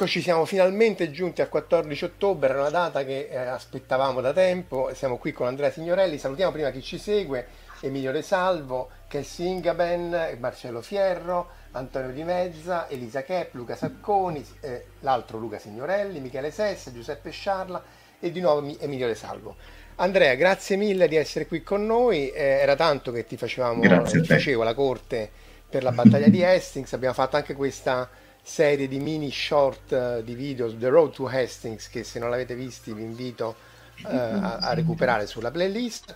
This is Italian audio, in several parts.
Eccoci, siamo finalmente giunti al 14 ottobre, era una data che eh, aspettavamo da tempo. Siamo qui con Andrea Signorelli. Salutiamo prima chi ci segue: Emilio De Salvo, Cassi Ingaben, Marcello Fierro, Antonio Di Mezza, Elisa Kepp, Luca Sacconi, eh, l'altro Luca Signorelli, Michele Sessa, Giuseppe Sciarla e di nuovo Emilio De Salvo. Andrea, grazie mille di essere qui con noi. Eh, era tanto che ti facevamo, facevo la corte per la battaglia di Hastings. Abbiamo fatto anche questa serie di mini short uh, di video The Road to Hastings che se non l'avete visti vi invito uh, a, a, recuperare sulla playlist.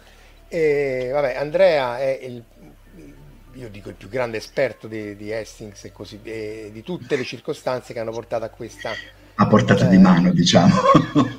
E vabbè Andrea è il io dico il più grande esperto di, di Hastings e così e di tutte le circostanze che hanno portato a questa a portata eh, di mano, diciamo.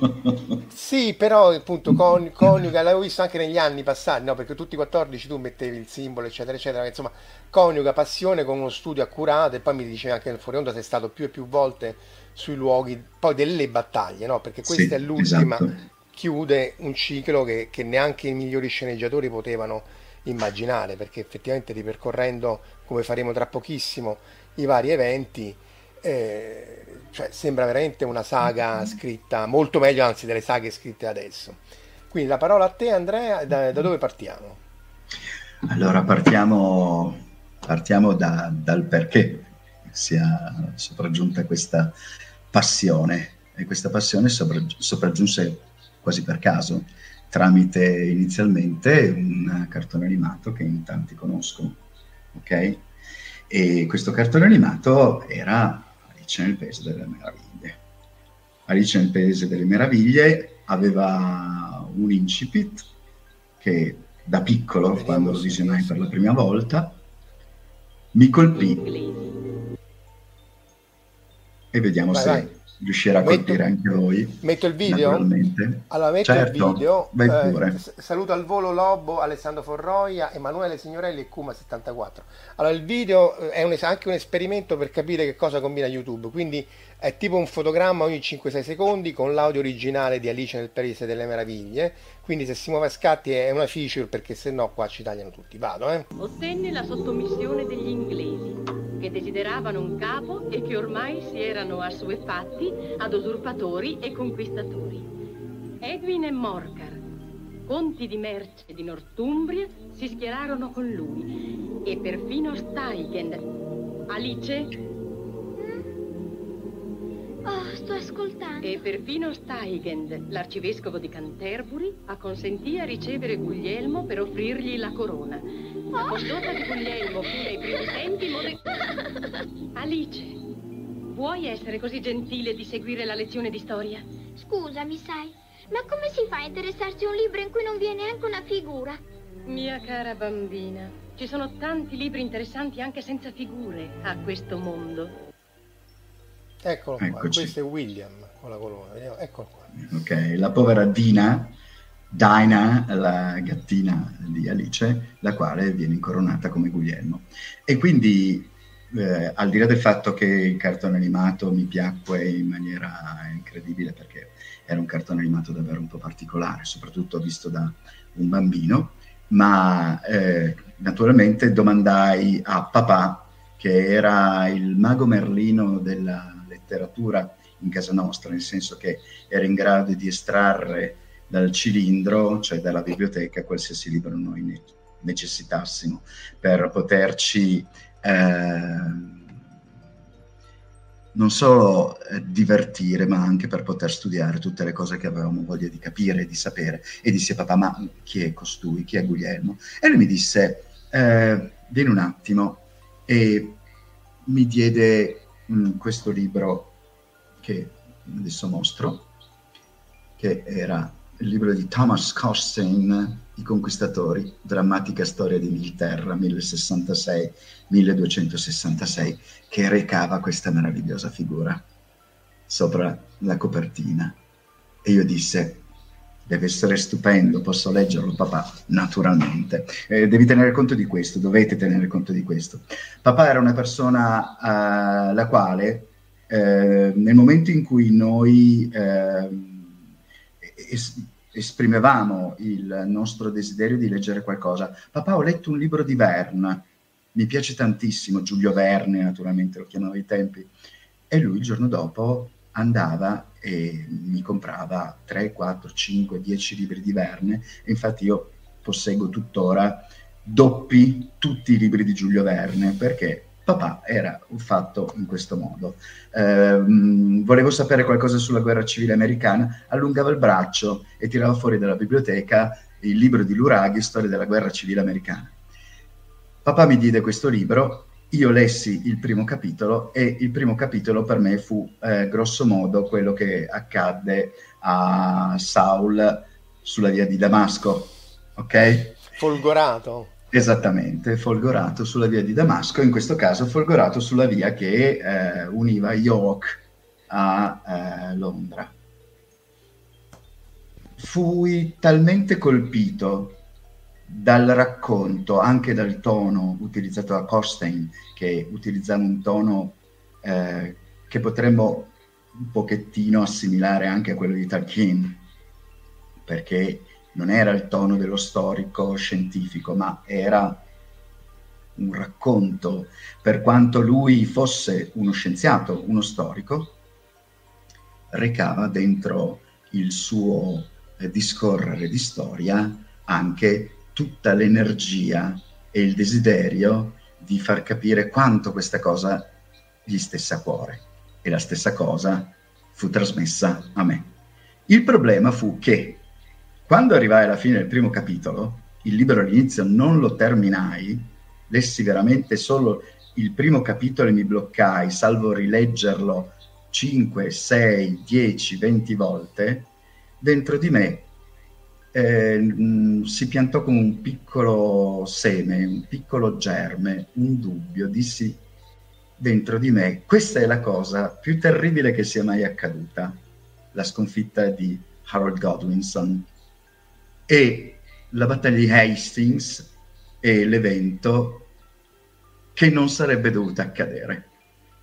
sì, però appunto con, coniuga, l'avevo visto anche negli anni passati, no? perché tutti i 14 tu mettevi il simbolo, eccetera, eccetera. Insomma, coniuga passione con uno studio accurato e poi mi dicevi anche nel fuori onda sei stato più e più volte sui luoghi poi delle battaglie, no? Perché questa sì, è l'ultima, esatto. chiude un ciclo che, che neanche i migliori sceneggiatori potevano immaginare, perché effettivamente ripercorrendo, come faremo tra pochissimo, i vari eventi, eh, cioè, sembra veramente una saga scritta molto meglio, anzi, delle saghe scritte adesso. Quindi la parola a te, Andrea, da, da dove partiamo? Allora, partiamo, partiamo da, dal perché sia sopraggiunta questa passione. E questa passione sopraggiunse quasi per caso, tramite inizialmente un cartone animato che in tanti conoscono. Ok? E questo cartone animato era Alice nel Paese delle Meraviglie. Alice nel Paese delle Meraviglie aveva un incipit che da piccolo, quando lo visionai per la prima volta, mi colpì. E vediamo vai, se vai riuscire a metto, colpire anche voi. Metto il video? Allora metto certo, il video. Eh, saluto al volo Lobo, Alessandro Forroia, Emanuele Signorelli e Kuma74. Allora il video eh, è un, anche un esperimento per capire che cosa combina YouTube, quindi è tipo un fotogramma ogni 5-6 secondi con l'audio originale di Alice nel Paese delle Meraviglie, quindi se si muove a scatti è una feature perché se no qua ci tagliano tutti. Vado, eh. Ottenne la sottomissione degli inglesi che desideravano un capo e che ormai si erano assuefatti ad usurpatori e conquistatori. Edwin e Morcar, conti di merce di Northumbria, si schierarono con lui e perfino Steigen. Alice Oh, sto ascoltando. E perfino Steigen, l'arcivescovo di Canterbury, acconsentì a ricevere Guglielmo per offrirgli la corona. La oh. condotta di Guglielmo fu nei primi tempi mode... Alice, vuoi essere così gentile di seguire la lezione di storia? Scusami, sai, ma come si fa a interessarsi a un libro in cui non viene neanche una figura? Mia cara bambina, ci sono tanti libri interessanti anche senza figure a questo mondo. Eccolo qua, Eccoci. questo è William con la colonna, vediamo, eccolo qua. Ok, la povera Dina, Dinah, la gattina di Alice, la quale viene incoronata come Guglielmo. E quindi, eh, al di là del fatto che il cartone animato mi piacque in maniera incredibile, perché era un cartone animato davvero un po' particolare, soprattutto visto da un bambino, ma eh, naturalmente domandai a papà che era il mago Merlino della letteratura in casa nostra, nel senso che era in grado di estrarre dal cilindro, cioè dalla biblioteca, qualsiasi libro noi ne necessitassimo per poterci eh, non solo eh, divertire, ma anche per poter studiare tutte le cose che avevamo voglia di capire e di sapere. E disse papà, ma chi è costui? Chi è Guglielmo? E lui mi disse, eh, vieni un attimo, e mi diede mh, mm, questo libro che adesso mostro, che era il libro di Thomas Costain, I conquistatori, drammatica storia d'Inghilterra, 1066-1266, che recava questa meravigliosa figura sopra la copertina. E io disse, deve essere stupendo, posso leggerlo papà? Naturalmente. Eh, devi tenere conto di questo, dovete tenere conto di questo. Papà era una persona uh, la quale, eh, nel momento in cui noi... Eh, es- esprimevamo il nostro desiderio di leggere qualcosa. Papà, ho letto un libro di Verne, mi piace tantissimo, Giulio Verne naturalmente lo chiamavo ai tempi, e lui il giorno dopo andava e mi comprava 3, 4, 5, 10 libri di Verne infatti io posseggo tuttora doppi tutti i libri di Giulio Verne perché papà era fatto in questo modo. Eh, volevo sapere qualcosa sulla guerra civile americana, allungava il braccio e tirava fuori dalla biblioteca il libro di Luraghi, Storia della guerra civile americana. Papà mi diede questo libro, io lessi il primo capitolo e il primo capitolo per me fu eh, grosso modo quello che accadde a Saul sulla via di Damasco, ok? Folgorato. Esattamente, folgorato sulla via di Damasco, in questo caso folgorato sulla via che eh, univa York a eh, Londra. Fui talmente colpito dal racconto, anche dal tono utilizzato da Costain, che utilizzava un tono eh, che potremmo un pochettino assimilare anche a quello di Tolkien, perché non era il tono dello storico scientifico, ma era un racconto, per quanto lui fosse uno scienziato, uno storico, recava dentro il suo eh, discorrere di storia anche tutta l'energia e il desiderio di far capire quanto questa cosa gli stesse a cuore. E la stessa cosa fu trasmessa a me. Il problema fu che quando arrivai alla fine del primo capitolo, il libro all'inizio non lo terminai, lessi veramente solo il primo capitolo e mi bloccai, salvo rileggerlo 5, 6, 10, 20 volte, dentro di me eh, mh, si piantò come un piccolo seme, un piccolo germe, un dubbio, dissi dentro di me, questa è la cosa più terribile che sia mai accaduta, la sconfitta di Harold Godwinson e la battaglia di Hastings è l'evento che non sarebbe dovuto accadere.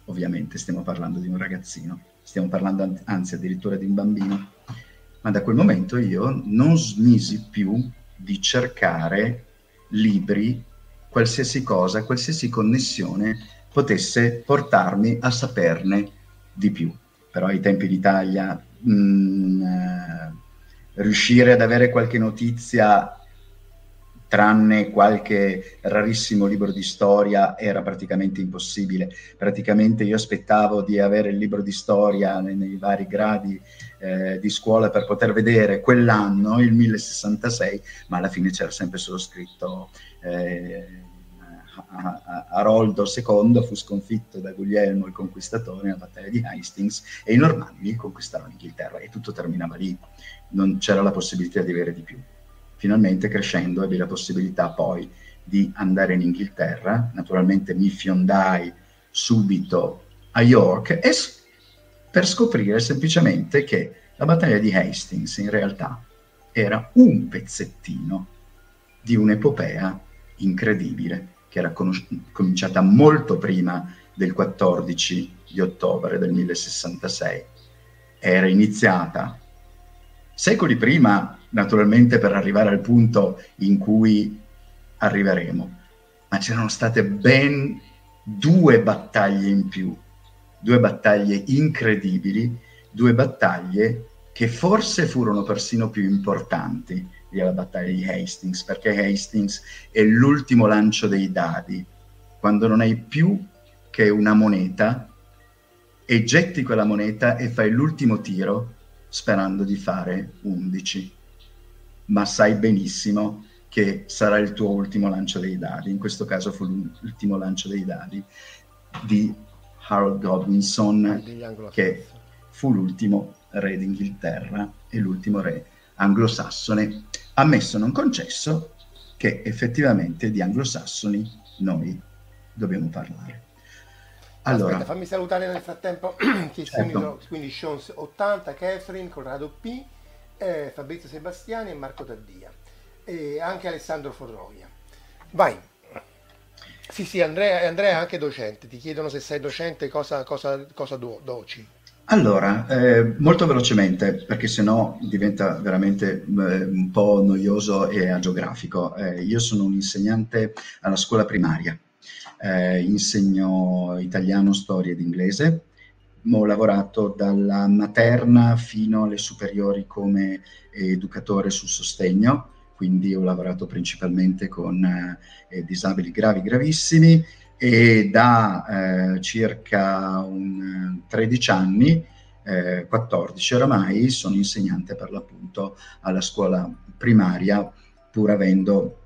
Ovviamente stiamo parlando di un ragazzino, stiamo parlando anzi addirittura di un bambino, ma da quel momento io non smisi più di cercare libri, qualsiasi cosa, qualsiasi connessione potesse portarmi a saperne di più. Però ai tempi d'Italia mh, mm, eh, riuscire ad avere qualche notizia, tranne qualche rarissimo libro di storia, era praticamente impossibile. Praticamente io aspettavo di avere il libro di storia nei, nei vari gradi eh, di scuola per poter vedere quell'anno, il 1066, ma alla fine c'era sempre solo scritto... Eh, Aroldo II fu sconfitto da Guglielmo il conquistatore nella battaglia di Hastings e i Normanni conquistarono l'Inghilterra e tutto terminava lì non c'era la possibilità di avere di più. Finalmente crescendo ebbi la possibilità poi di andare in Inghilterra, naturalmente mi fiondai subito a York e per scoprire semplicemente che la battaglia di Hastings in realtà era un pezzettino di un'epopea incredibile che era conos- cominciata molto prima del 14 di ottobre del 1066. Era iniziata secoli prima, naturalmente per arrivare al punto in cui arriveremo, ma c'erano state ben due battaglie in più, due battaglie incredibili, due battaglie che forse furono persino più importanti della battaglia di Hastings, perché Hastings è l'ultimo lancio dei dadi, quando non hai più che una moneta e getti quella moneta e fai l'ultimo tiro sperando di fare 11. Ma sai benissimo che sarà il tuo ultimo lancio dei dadi. In questo caso fu l'ultimo lancio dei dadi di Harold Godwinson, che fu l'ultimo re d'Inghilterra e l'ultimo re anglosassone, ammesso non concesso che effettivamente di anglosassoni noi dobbiamo parlare. Allora, Aspetta, fammi salutare nel frattempo chi certo. quindi Sean 80, Catherine, Corrado P, eh, Fabrizio Sebastiani e Marco Taddia e anche Alessandro Forroia. Vai. Sì, sì, Andrea, Andrea è anche docente. Ti chiedono se sei docente, cosa, cosa, cosa do, doci. Allora, eh, molto velocemente, perché sennò diventa veramente eh, un po' noioso e agiografico. Eh, io sono un insegnante alla scuola primaria, eh, insegno italiano, storia ed inglese. Ho lavorato dalla materna fino alle superiori come educatore sul sostegno quindi ho lavorato principalmente con eh, disabili gravi, gravissimi e da eh, circa un, 13 anni, eh, 14 oramai, sono insegnante per l'appunto alla scuola primaria, pur avendo,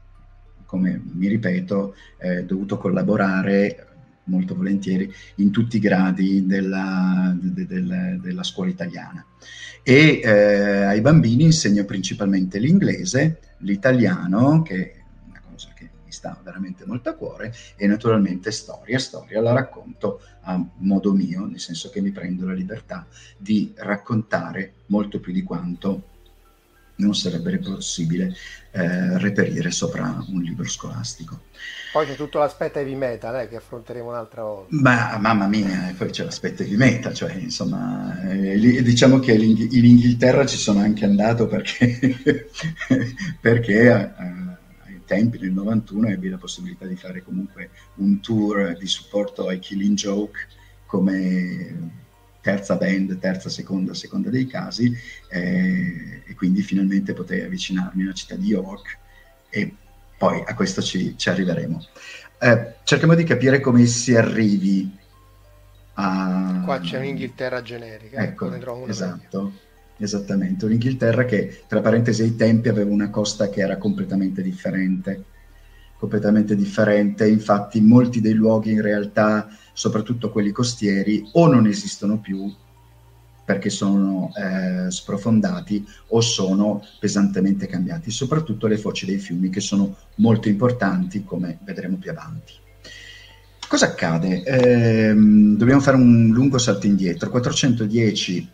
come mi ripeto, eh, dovuto collaborare molto volentieri in tutti i gradi della, de, de, de, della scuola italiana. E eh, ai bambini insegno principalmente l'inglese, l'italiano, che è una cosa che mi sta veramente molto a cuore, e naturalmente storia. Storia la racconto a modo mio, nel senso che mi prendo la libertà di raccontare molto più di quanto non sarebbe possibile eh, reperire sopra un libro scolastico. Poi c'è tutto l'aspetto heavy metal eh, che affronteremo un'altra volta. Ma mamma mia, poi c'è l'aspetto heavy metal, cioè insomma, eh, diciamo che in Inghilterra ci sono anche andato perché, perché ai tempi del 91 ebbi la possibilità di fare comunque un tour di supporto ai Killing Joke come terza band, terza, seconda, seconda dei casi, eh, e quindi finalmente potei avvicinarmi alla città di York e poi a questo ci, ci arriveremo. Eh, cerchiamo di capire come si arrivi a... Qua c'è un'Inghilterra generica. Ecco, esatto, esattamente. Un'Inghilterra che, tra parentesi, ai tempi aveva una costa che era completamente differente. Completamente differente, infatti molti dei luoghi in realtà soprattutto quelli costieri, o non esistono più perché sono eh, sprofondati o sono pesantemente cambiati, soprattutto le foci dei fiumi che sono molto importanti, come vedremo più avanti. Cosa accade? Eh, dobbiamo fare un lungo salto indietro. 410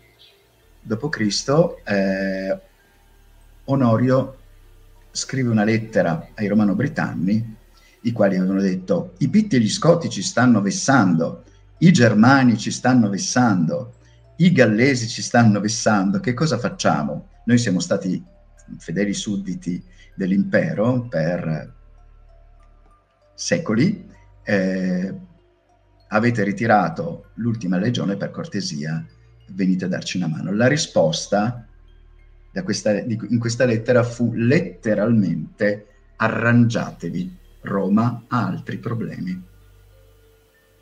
d.C. Eh, Onorio scrive una lettera ai romano-britanni i quali avevano detto i pitti e gli scoti ci stanno vessando, i germani ci stanno vessando, i gallesi ci stanno vessando, che cosa facciamo? Noi siamo stati fedeli sudditi dell'impero per secoli, eh, avete ritirato l'ultima legione per cortesia, venite a darci una mano. La risposta questa, in questa lettera fu letteralmente arrangiatevi Roma ha altri problemi.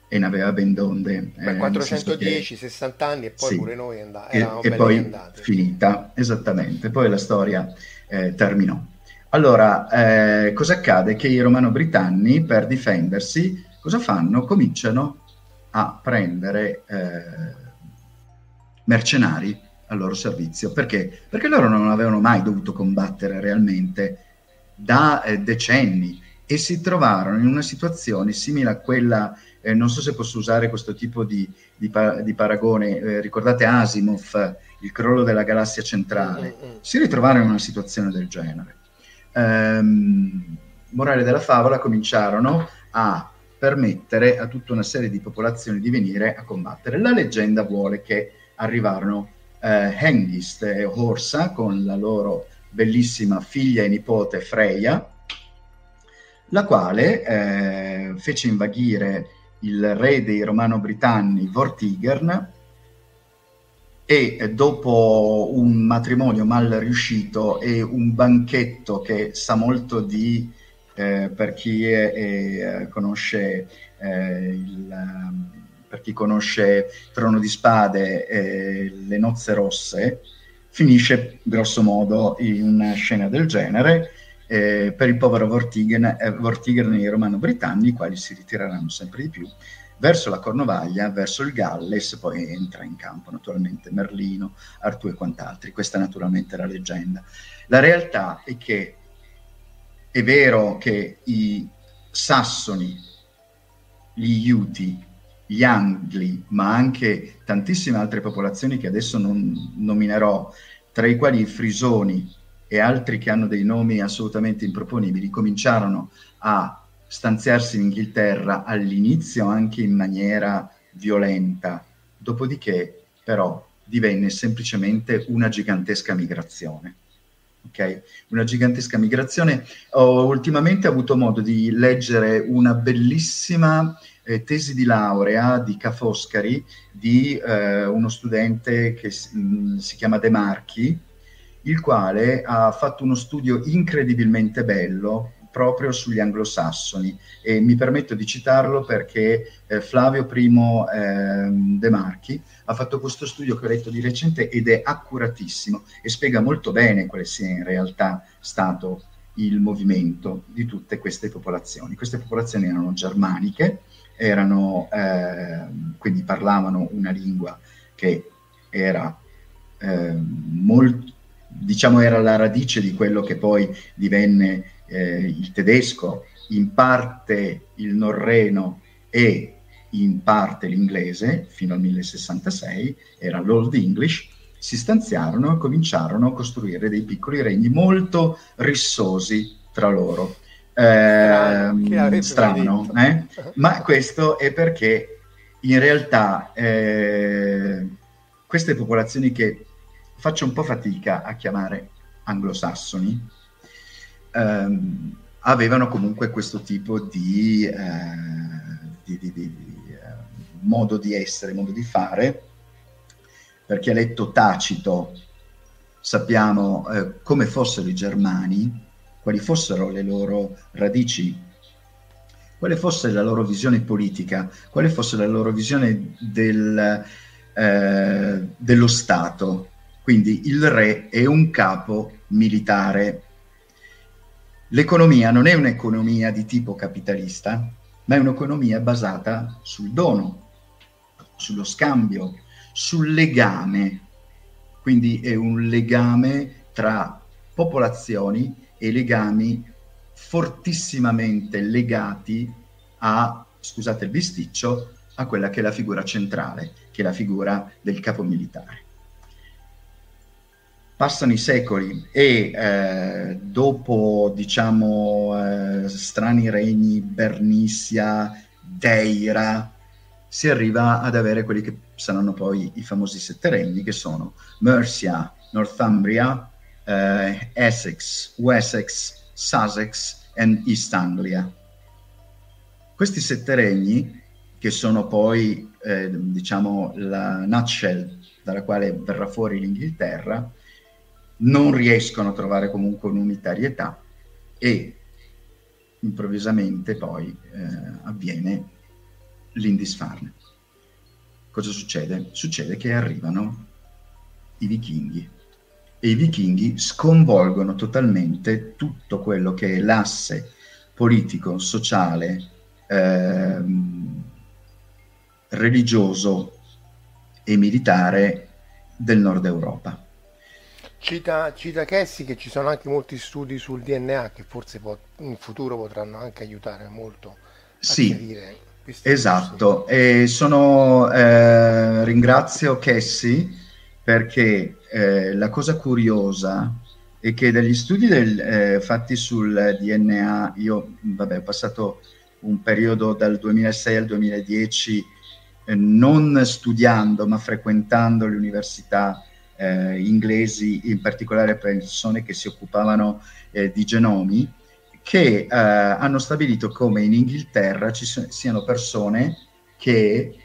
E ne aveva ben donde. Eh, 410, che... 60 anni e poi sì. pure noi and- e, e poi andati. finita, esattamente. Poi la storia eh, terminò. Allora, eh, cosa accade? Che i romano-britanni, per difendersi, cosa fanno? Cominciano a prendere eh, mercenari al loro servizio. Perché? Perché loro non avevano mai dovuto combattere realmente da eh, decenni e si trovarono in una situazione simile a quella, eh, non so se posso usare questo tipo di, di, di paragone, eh, ricordate Asimov, il crollo della galassia centrale, mm-hmm. si ritrovarono in una situazione del genere. Ehm, morale della favola, cominciarono a permettere a tutta una serie di popolazioni di venire a combattere. La leggenda vuole che arrivarono eh, Hengist e Horsa con la loro bellissima figlia e nipote Freya, la quale eh, fece invaghire il re dei romano-britanni Vortigern e dopo un matrimonio mal riuscito e un banchetto che sa molto di, eh, per chi è, è, conosce eh, il, per chi conosce Trono di Spade e Le Nozze Rosse, finisce grosso modo in una scena del genere eh, per il povero Vortigern, eh, Vortigern e i romano-britanni, i quali si ritireranno sempre di più verso la Cornovaglia, verso il Galles, poi entra in campo naturalmente Merlino, Artù e quant'altri. Questa naturalmente è la leggenda. La realtà è che è vero che i Sassoni, gli Iuti, gli Angli, ma anche tantissime altre popolazioni che adesso non nominerò, tra i quali i Frisoni, e altri che hanno dei nomi assolutamente improponibili, cominciarono a stanziarsi in Inghilterra all'inizio anche in maniera violenta, dopodiché però divenne semplicemente una gigantesca migrazione. Okay? Una gigantesca migrazione. Ho ultimamente avuto modo di leggere una bellissima eh, tesi di laurea di Ca' Foscari di eh, uno studente che mh, mm, si chiama De Marchi, il quale ha fatto uno studio incredibilmente bello proprio sugli anglosassoni e mi permetto di citarlo perché eh, Flavio I eh, De Marchi ha fatto questo studio che ho letto di recente ed è accuratissimo e spiega molto bene quale sia in realtà stato il movimento di tutte queste popolazioni. Queste popolazioni erano germaniche, erano, eh, quindi parlavano una lingua che era eh, molto diciamo era la radice di quello che poi divenne eh, il tedesco, in parte il norreno e in parte l'inglese, fino al 1066, era l'Old English, si stanziarono e cominciarono a costruire dei piccoli regni molto rissosi tra loro. Eh, strano, eh? ma questo è perché in realtà eh, queste popolazioni che faccio un po' fatica a chiamare anglosassoni, ehm, avevano comunque questo tipo di, eh, di, di, di eh, modo di essere, modo di fare, perché letto Tacito sappiamo eh, come fossero i germani, quali fossero le loro radici, quale fosse la loro visione politica, quale fosse la loro visione del, eh, dello Stato, quindi il re è un capo militare. L'economia non è un'economia di tipo capitalista, ma è un'economia basata sul dono, sullo scambio, sul legame. Quindi è un legame tra popolazioni e legami fortissimamente legati a, scusate il bisticcio, a quella che è la figura centrale, che è la figura del capo militare. Passano i secoli e eh, dopo, diciamo, eh, strani regni, Bernicia, Deira, si arriva ad avere quelli che saranno poi i famosi sette regni, che sono Mercia, Northumbria, eh, Essex, Wessex, Sussex e East Anglia. Questi sette regni, che sono poi, eh, diciamo, la nutshell dalla quale verrà fuori l'Inghilterra, non riescono a trovare comunque un'unitarietà e improvvisamente poi eh, avviene l'indisfarne. Cosa succede? Succede che arrivano i vichinghi e i vichinghi sconvolgono totalmente tutto quello che è l'asse politico, sociale, ehm, religioso e militare del nord Europa Cita, cita Cassie che ci sono anche molti studi sul DNA che forse pot- in futuro potranno anche aiutare molto a sì, chiarire esatto. E sono, eh, ringrazio Cassie perché eh, la cosa curiosa è che dagli studi del, eh, fatti sul DNA, io vabbè, ho passato un periodo dal 2006 al 2010 eh, non studiando ma frequentando le università eh, inglesi, in particolare persone che si occupavano eh, di genomi, che eh, hanno stabilito come in Inghilterra ci so- siano persone che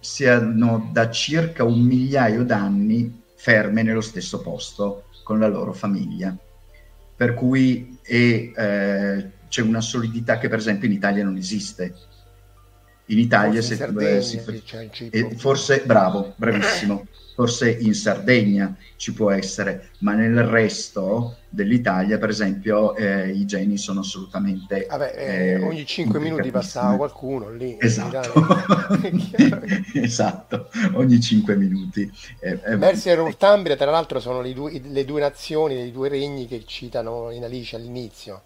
siano da circa un migliaio d'anni ferme nello stesso posto con la loro famiglia. Per cui è, eh, c'è una solidità che per esempio in Italia non esiste. In Italia Forse in se, Sardegna, eh, si fa- sì, c'è il cibo. e forse, bravo, bravissimo, forse in Sardegna ci può essere, ma nel resto dell'Italia, per esempio, eh, i geni sono assolutamente... Vabbè, eh, eh, ogni 5 minuti passava qualcuno lì. in Esatto, esatto, ogni 5 minuti. Eh, eh, Mercia e Northumbria, tra l'altro, sono le due, le due nazioni, i due regni che citano in Alice all'inizio.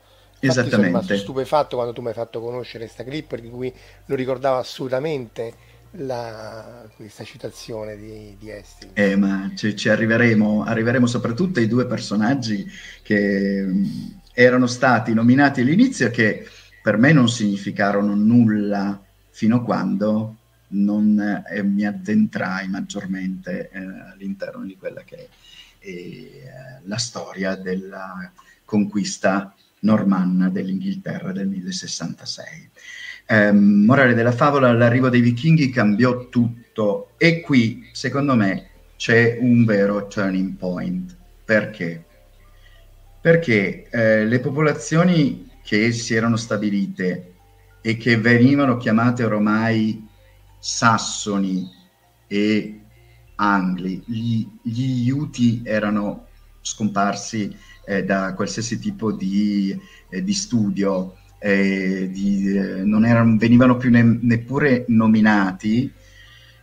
Infatti sono rimasto Esattamente. stupefatto quando tu mi hai fatto conoscere questa clip, di cui non ricordavo assolutamente la- questa citazione di, di Hastings. Eh, ma ci, ci arriveremo, arriveremo soprattutto ai due personaggi che mh, erano stati nominati all'inizio che per me non significarono nulla fino a quando non eh, mi addentrai maggiormente eh, all'interno di quella che è eh, la storia della conquista normanna dell'Inghilterra del 1066. Ehm, morale della favola, l'arrivo dei vichinghi cambiò tutto e qui, secondo me, c'è un vero turning point. Perché? Perché eh, le popolazioni che si erano stabilite e che venivano chiamate ormai sassoni e angli, gli, gli Iuti erano scomparsi eh, da qualsiasi tipo di, eh, di studio, eh, di, eh, non erano, venivano più ne- neppure nominati,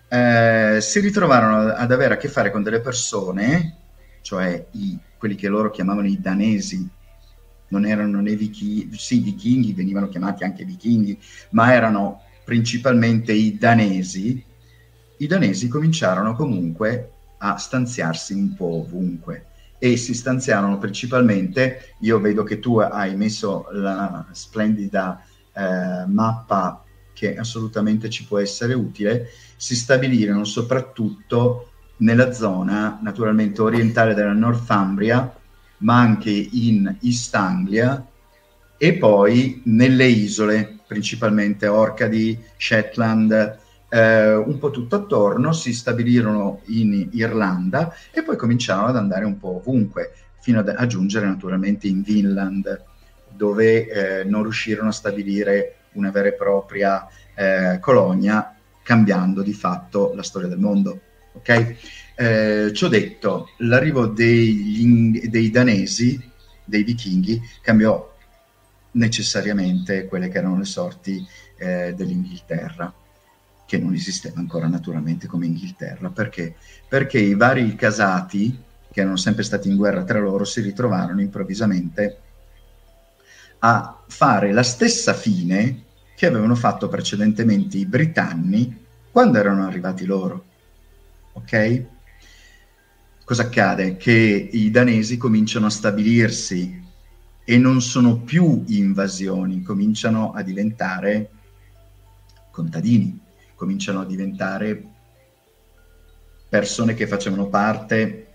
eh, si ritrovarono ad avere a che fare con delle persone, cioè i- quelli che loro chiamavano i danesi, non erano né vichinghi, sì, vichinghi, venivano chiamati anche vichinghi, ma erano principalmente i danesi. I danesi cominciarono comunque a stanziarsi un po' ovunque e si stanziarono principalmente, io vedo che tu hai messo la splendida eh, mappa che assolutamente ci può essere utile, si stabilirono soprattutto nella zona naturalmente orientale della Northumbria, ma anche in East Anglia e poi nelle isole, principalmente Orcadi, Shetland, eh, un po' tutto attorno, si stabilirono in Irlanda e poi cominciarono ad andare un po' ovunque, fino a giungere naturalmente in Vinland, dove eh, non riuscirono a stabilire una vera e propria eh, colonia, cambiando di fatto la storia del mondo. Ok? Eh, ciò detto, l'arrivo ing- dei danesi, dei vichinghi, cambiò necessariamente quelle che erano le sorti eh, dell'Inghilterra, che non esisteva ancora naturalmente come Inghilterra. Perché? Perché i vari casati, che erano sempre stati in guerra tra loro, si ritrovarono improvvisamente a fare la stessa fine che avevano fatto precedentemente i britanni quando erano arrivati loro. Ok? Cosa accade? Che i danesi cominciano a stabilirsi e non sono più invasioni, cominciano a diventare contadini, cominciano a diventare persone che facevano parte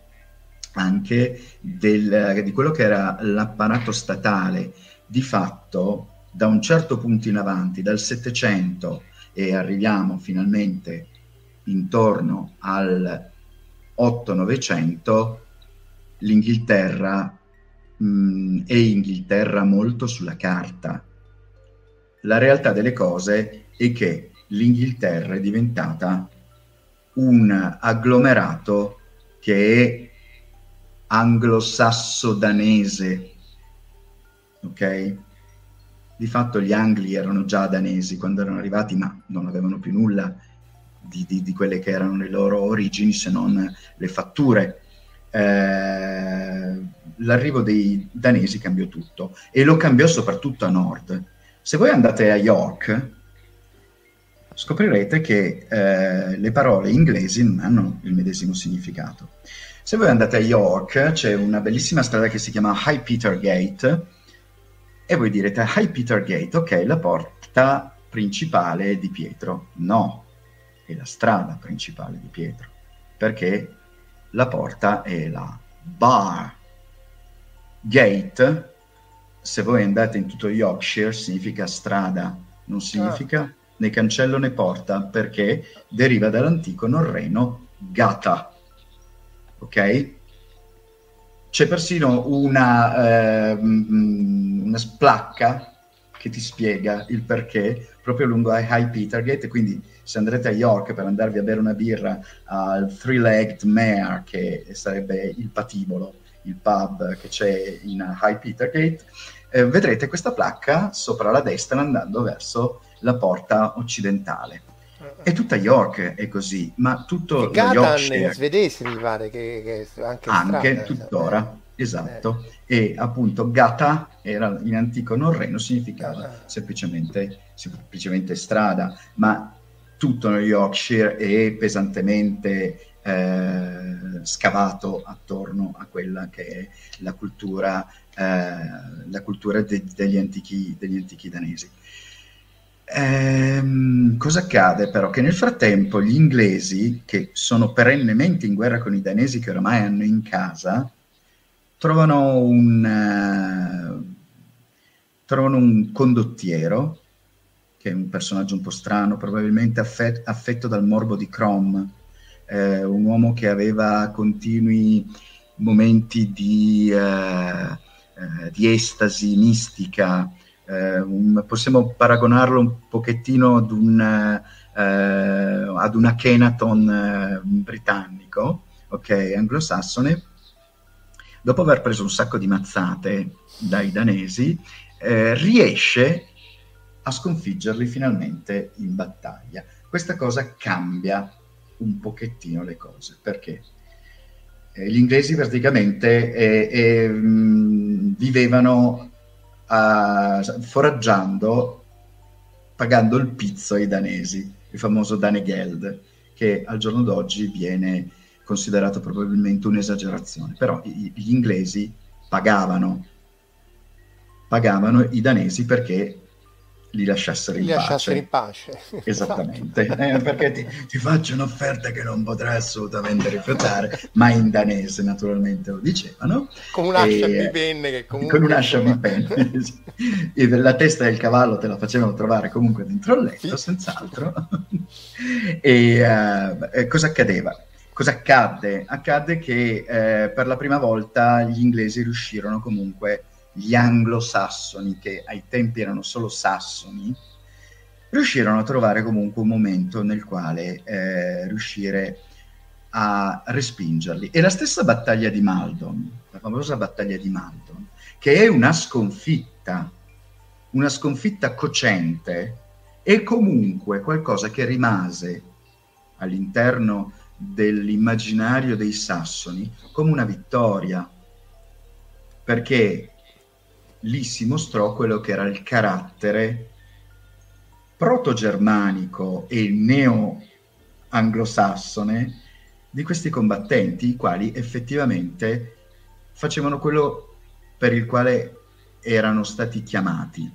anche del, di quello che era l'apparato statale. Di fatto, da un certo punto in avanti, dal Settecento, e arriviamo finalmente intorno al 8-900, l'Inghilterra mh, è Inghilterra molto sulla carta. La realtà delle cose è che l'Inghilterra è diventata un agglomerato che è anglosasso-danese, ok? Di fatto gli angli erano già danesi quando erano arrivati, ma non avevano più nulla di, di, di quelle che erano le loro origini se non le fatture. Eh, l'arrivo dei danesi cambiò tutto e lo cambiò soprattutto a nord. Se voi andate a York, scoprirete che eh, le parole inglesi non hanno il medesimo significato. Se voi andate a York, c'è una bellissima strada che si chiama High Peter Gate e voi direte High Peter Gate, ok, la porta principale di Pietro. No, è la strada principale di Pietro, perché la porta è la bar. Gate, se voi andate in tutto Yorkshire, significa strada, non significa né cancello né porta perché deriva dall'antico norreno gata. Ok? C'è persino una, eh, una splacca che ti spiega il perché proprio lungo High Petergate, quindi se andrete a York per andarvi a bere una birra al Three-Legged Mare, che sarebbe il patibolo, il pub che c'è in High Petergate, eh, vedrete questa placca sopra la destra andando verso la porta occidentale. E tutta York è così, ma tutto Gatan Yorkshire... svedese mi pare che, che anche, anche strada, tuttora, eh. esatto. Eh. E appunto Gata era in antico norreno, significava ah. semplicemente, semplicemente strada, ma tutto New Yorkshire è pesantemente eh, scavato attorno a quella che è la cultura, eh, la cultura de- degli, antichi, degli antichi danesi. Ehm, cosa accade però? Che nel frattempo gli inglesi, che sono perennemente in guerra con i danesi che oramai hanno in casa, trovano un, uh, trovano un condottiero, che è un personaggio un po' strano, probabilmente affet- affetto dal morbo di Crom, eh, un uomo che aveva continui momenti di, uh, uh, di estasi mistica, eh, un, possiamo paragonarlo un pochettino ad un, eh, ad un Akhenaton eh, britannico, ok, anglosassone, dopo aver preso un sacco di mazzate dai danesi, eh, riesce a sconfiggerli finalmente in battaglia. Questa cosa cambia un pochettino le cose, perché eh, gli inglesi praticamente eh, eh, vivevano uh, foraggiando, pagando il pizzo ai danesi, il famoso Danegeld, che al giorno d'oggi viene considerato probabilmente un'esagerazione, però i, gli inglesi pagavano, pagavano i danesi perché li lasciassero in li pace. In pace. Esattamente, eh, perché ti, ti, faccio un'offerta che non potrai assolutamente rifiutare, ma in danese naturalmente lo dicevano. Con un'ascia e, bipenne che comunque... Con un'ascia bipenne. e la testa del cavallo te la facevano trovare comunque dentro il letto, senz'altro. e uh, cosa accadeva? Cosa accadde? Accadde che eh, per la prima volta gli inglesi riuscirono comunque gli anglosassoni, che ai tempi erano solo sassoni, riuscirono a trovare comunque un momento nel quale eh, riuscire a respingerli. E la stessa battaglia di Maldon, la famosa battaglia di Maldon, che è una sconfitta, una sconfitta cocente, è comunque qualcosa che rimase all'interno dell'immaginario dei sassoni come una vittoria, perché lì si mostrò quello che era il carattere proto-germanico e neo-anglosassone di questi combattenti, i quali effettivamente facevano quello per il quale erano stati chiamati,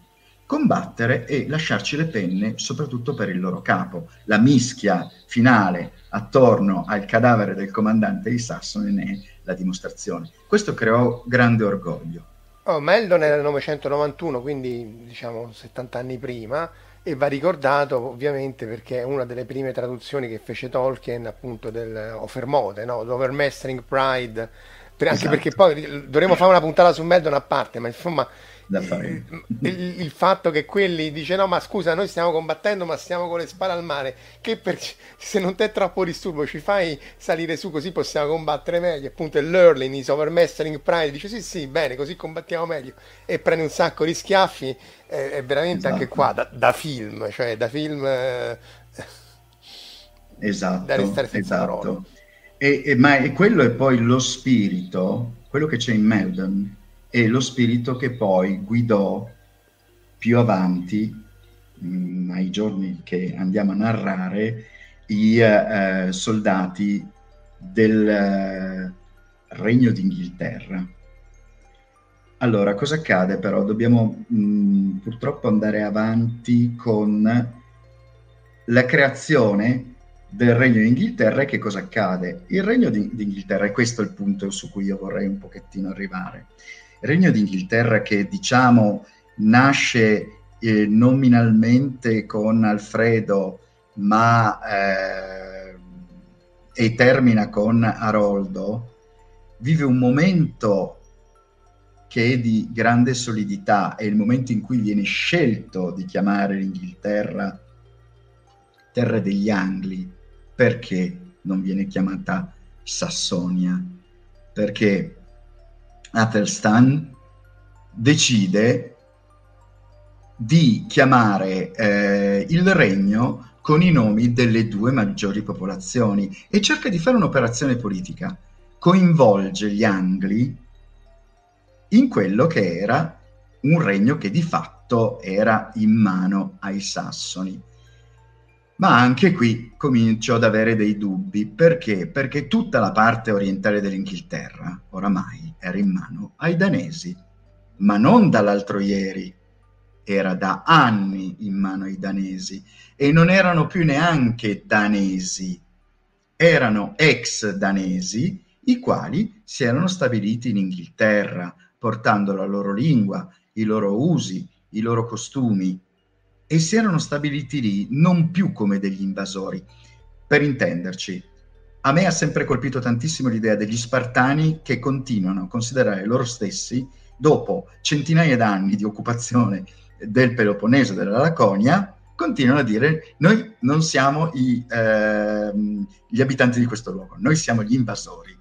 combattere e lasciarci le penne soprattutto per il loro capo. La mischia finale attorno al cadavere del comandante di Sassone ne è la dimostrazione. Questo creò grande orgoglio. Oh, Meldon era del 991, quindi diciamo 70 anni prima, e va ricordato ovviamente perché è una delle prime traduzioni che fece Tolkien appunto del Ofermode, no? l'Overmastering Pride, per, anche esatto. perché poi dovremmo fare una puntata su Meldon a parte, ma insomma da fare. Il, il, fatto che quelli dice no ma scusa noi stiamo combattendo ma stiamo con le spalle al mare che per, se non ti è troppo disturbo ci fai salire su così possiamo combattere meglio appunto è l'Earling is overmastering pride dice sì sì bene così combattiamo meglio e prende un sacco di schiaffi eh, è veramente esatto. anche qua da, da, film cioè da film eh, esatto da restare senza esatto. E, e, ma e quello è poi lo spirito quello che c'è in Melbourne e lo spirito che poi guidò più avanti, mh, mm, ai giorni che andiamo a narrare, i eh, soldati del eh, Regno d'Inghilterra. Allora, cosa accade però? Dobbiamo mh, mm, purtroppo andare avanti con la creazione del Regno d'Inghilterra e che cosa accade? Il Regno d'Inghilterra, e questo è il punto su cui io vorrei un pochettino arrivare, Regno d'Inghilterra che diciamo nasce eh, nominalmente con Alfredo, ma eh, e termina con Aroldo, vive un momento che è di grande solidità, è il momento in cui viene scelto di chiamare l'Inghilterra terra degli Angli, perché non viene chiamata Sassonia? Perché Athelstan decide di chiamare eh, il regno con i nomi delle due maggiori popolazioni e cerca di fare un'operazione politica. Coinvolge gli Angli in quello che era un regno che di fatto era in mano ai Sassoni. Ma anche qui comincio ad avere dei dubbi. Perché? Perché tutta la parte orientale dell'Inghilterra oramai era in mano ai danesi, ma non dall'altro ieri, era da anni in mano ai danesi e non erano più neanche danesi, erano ex danesi i quali si erano stabiliti in Inghilterra, portando la loro lingua, i loro usi, i loro costumi, e si erano stabiliti lì non più come degli invasori. Per intenderci, a me ha sempre colpito tantissimo l'idea degli spartani che continuano a considerare loro stessi, dopo centinaia d'anni di occupazione del Peloponneso, della Laconia, continuano a dire noi non siamo i, eh, gli abitanti di questo luogo, noi siamo gli invasori.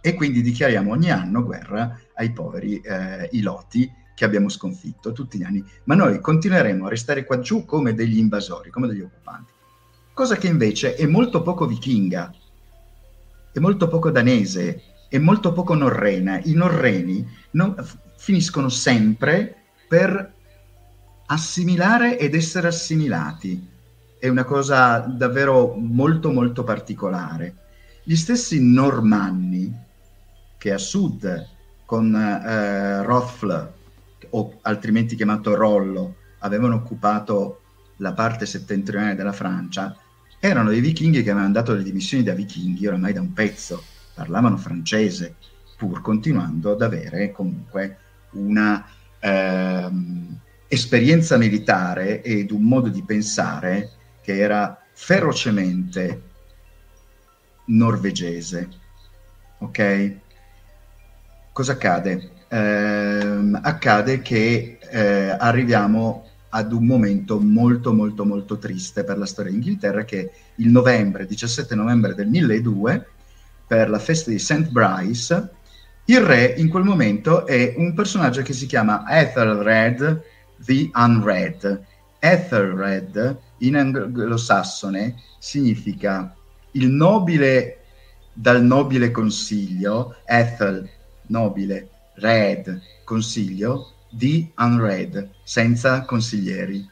E quindi dichiariamo ogni anno guerra ai poveri eh, iloti che abbiamo sconfitto tutti gli anni, ma noi continueremo a restare qua giù come degli invasori, come degli occupanti. Cosa che invece è molto poco vichinga, è molto poco danese, è molto poco norrena. I norreni non, finiscono sempre per assimilare ed essere assimilati. È una cosa davvero molto molto particolare. Gli stessi normanni che a sud con eh, Rothfl o altrimenti chiamato Rollo, avevano occupato la parte settentrionale della Francia, erano dei vichinghi che avevano dato le dimissioni da vichinghi oramai da un pezzo, parlavano francese, pur continuando ad avere comunque una ehm, esperienza militare ed un modo di pensare che era ferocemente norvegese. Ok? Cosa accade? Ehm, accade che eh, arriviamo ad un momento molto molto molto triste per la storia d'Inghilterra che è il novembre, 17 novembre del 1002, per la festa di St. Bryce, il re in quel momento è un personaggio che si chiama Ethelred the Unread. Ethelred in anglosassone significa il nobile dal nobile consiglio, Ethel, nobile, read, consiglio, di unread, senza consiglieri.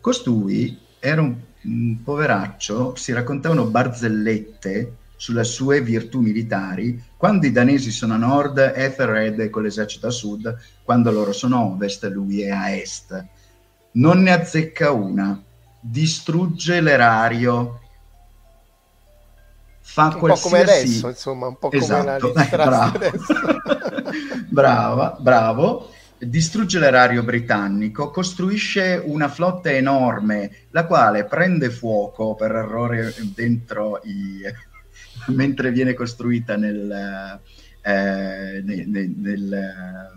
Costui era un, un poveraccio, si raccontavano barzellette sulle sue virtù militari, quando i danesi sono a nord, Ethelred è con l'esercito a sud, quando loro sono a ovest, lui è a est. Non ne azzecca una, distrugge l'erario, fa un qualsiasi... po' come adesso, insomma, un po' esatto. come la eh, bravo. Brava, bravo. Distrugge l'erario britannico, costruisce una flotta enorme, la quale prende fuoco per errore dentro i... mentre viene costruita nel, eh, nel, nel,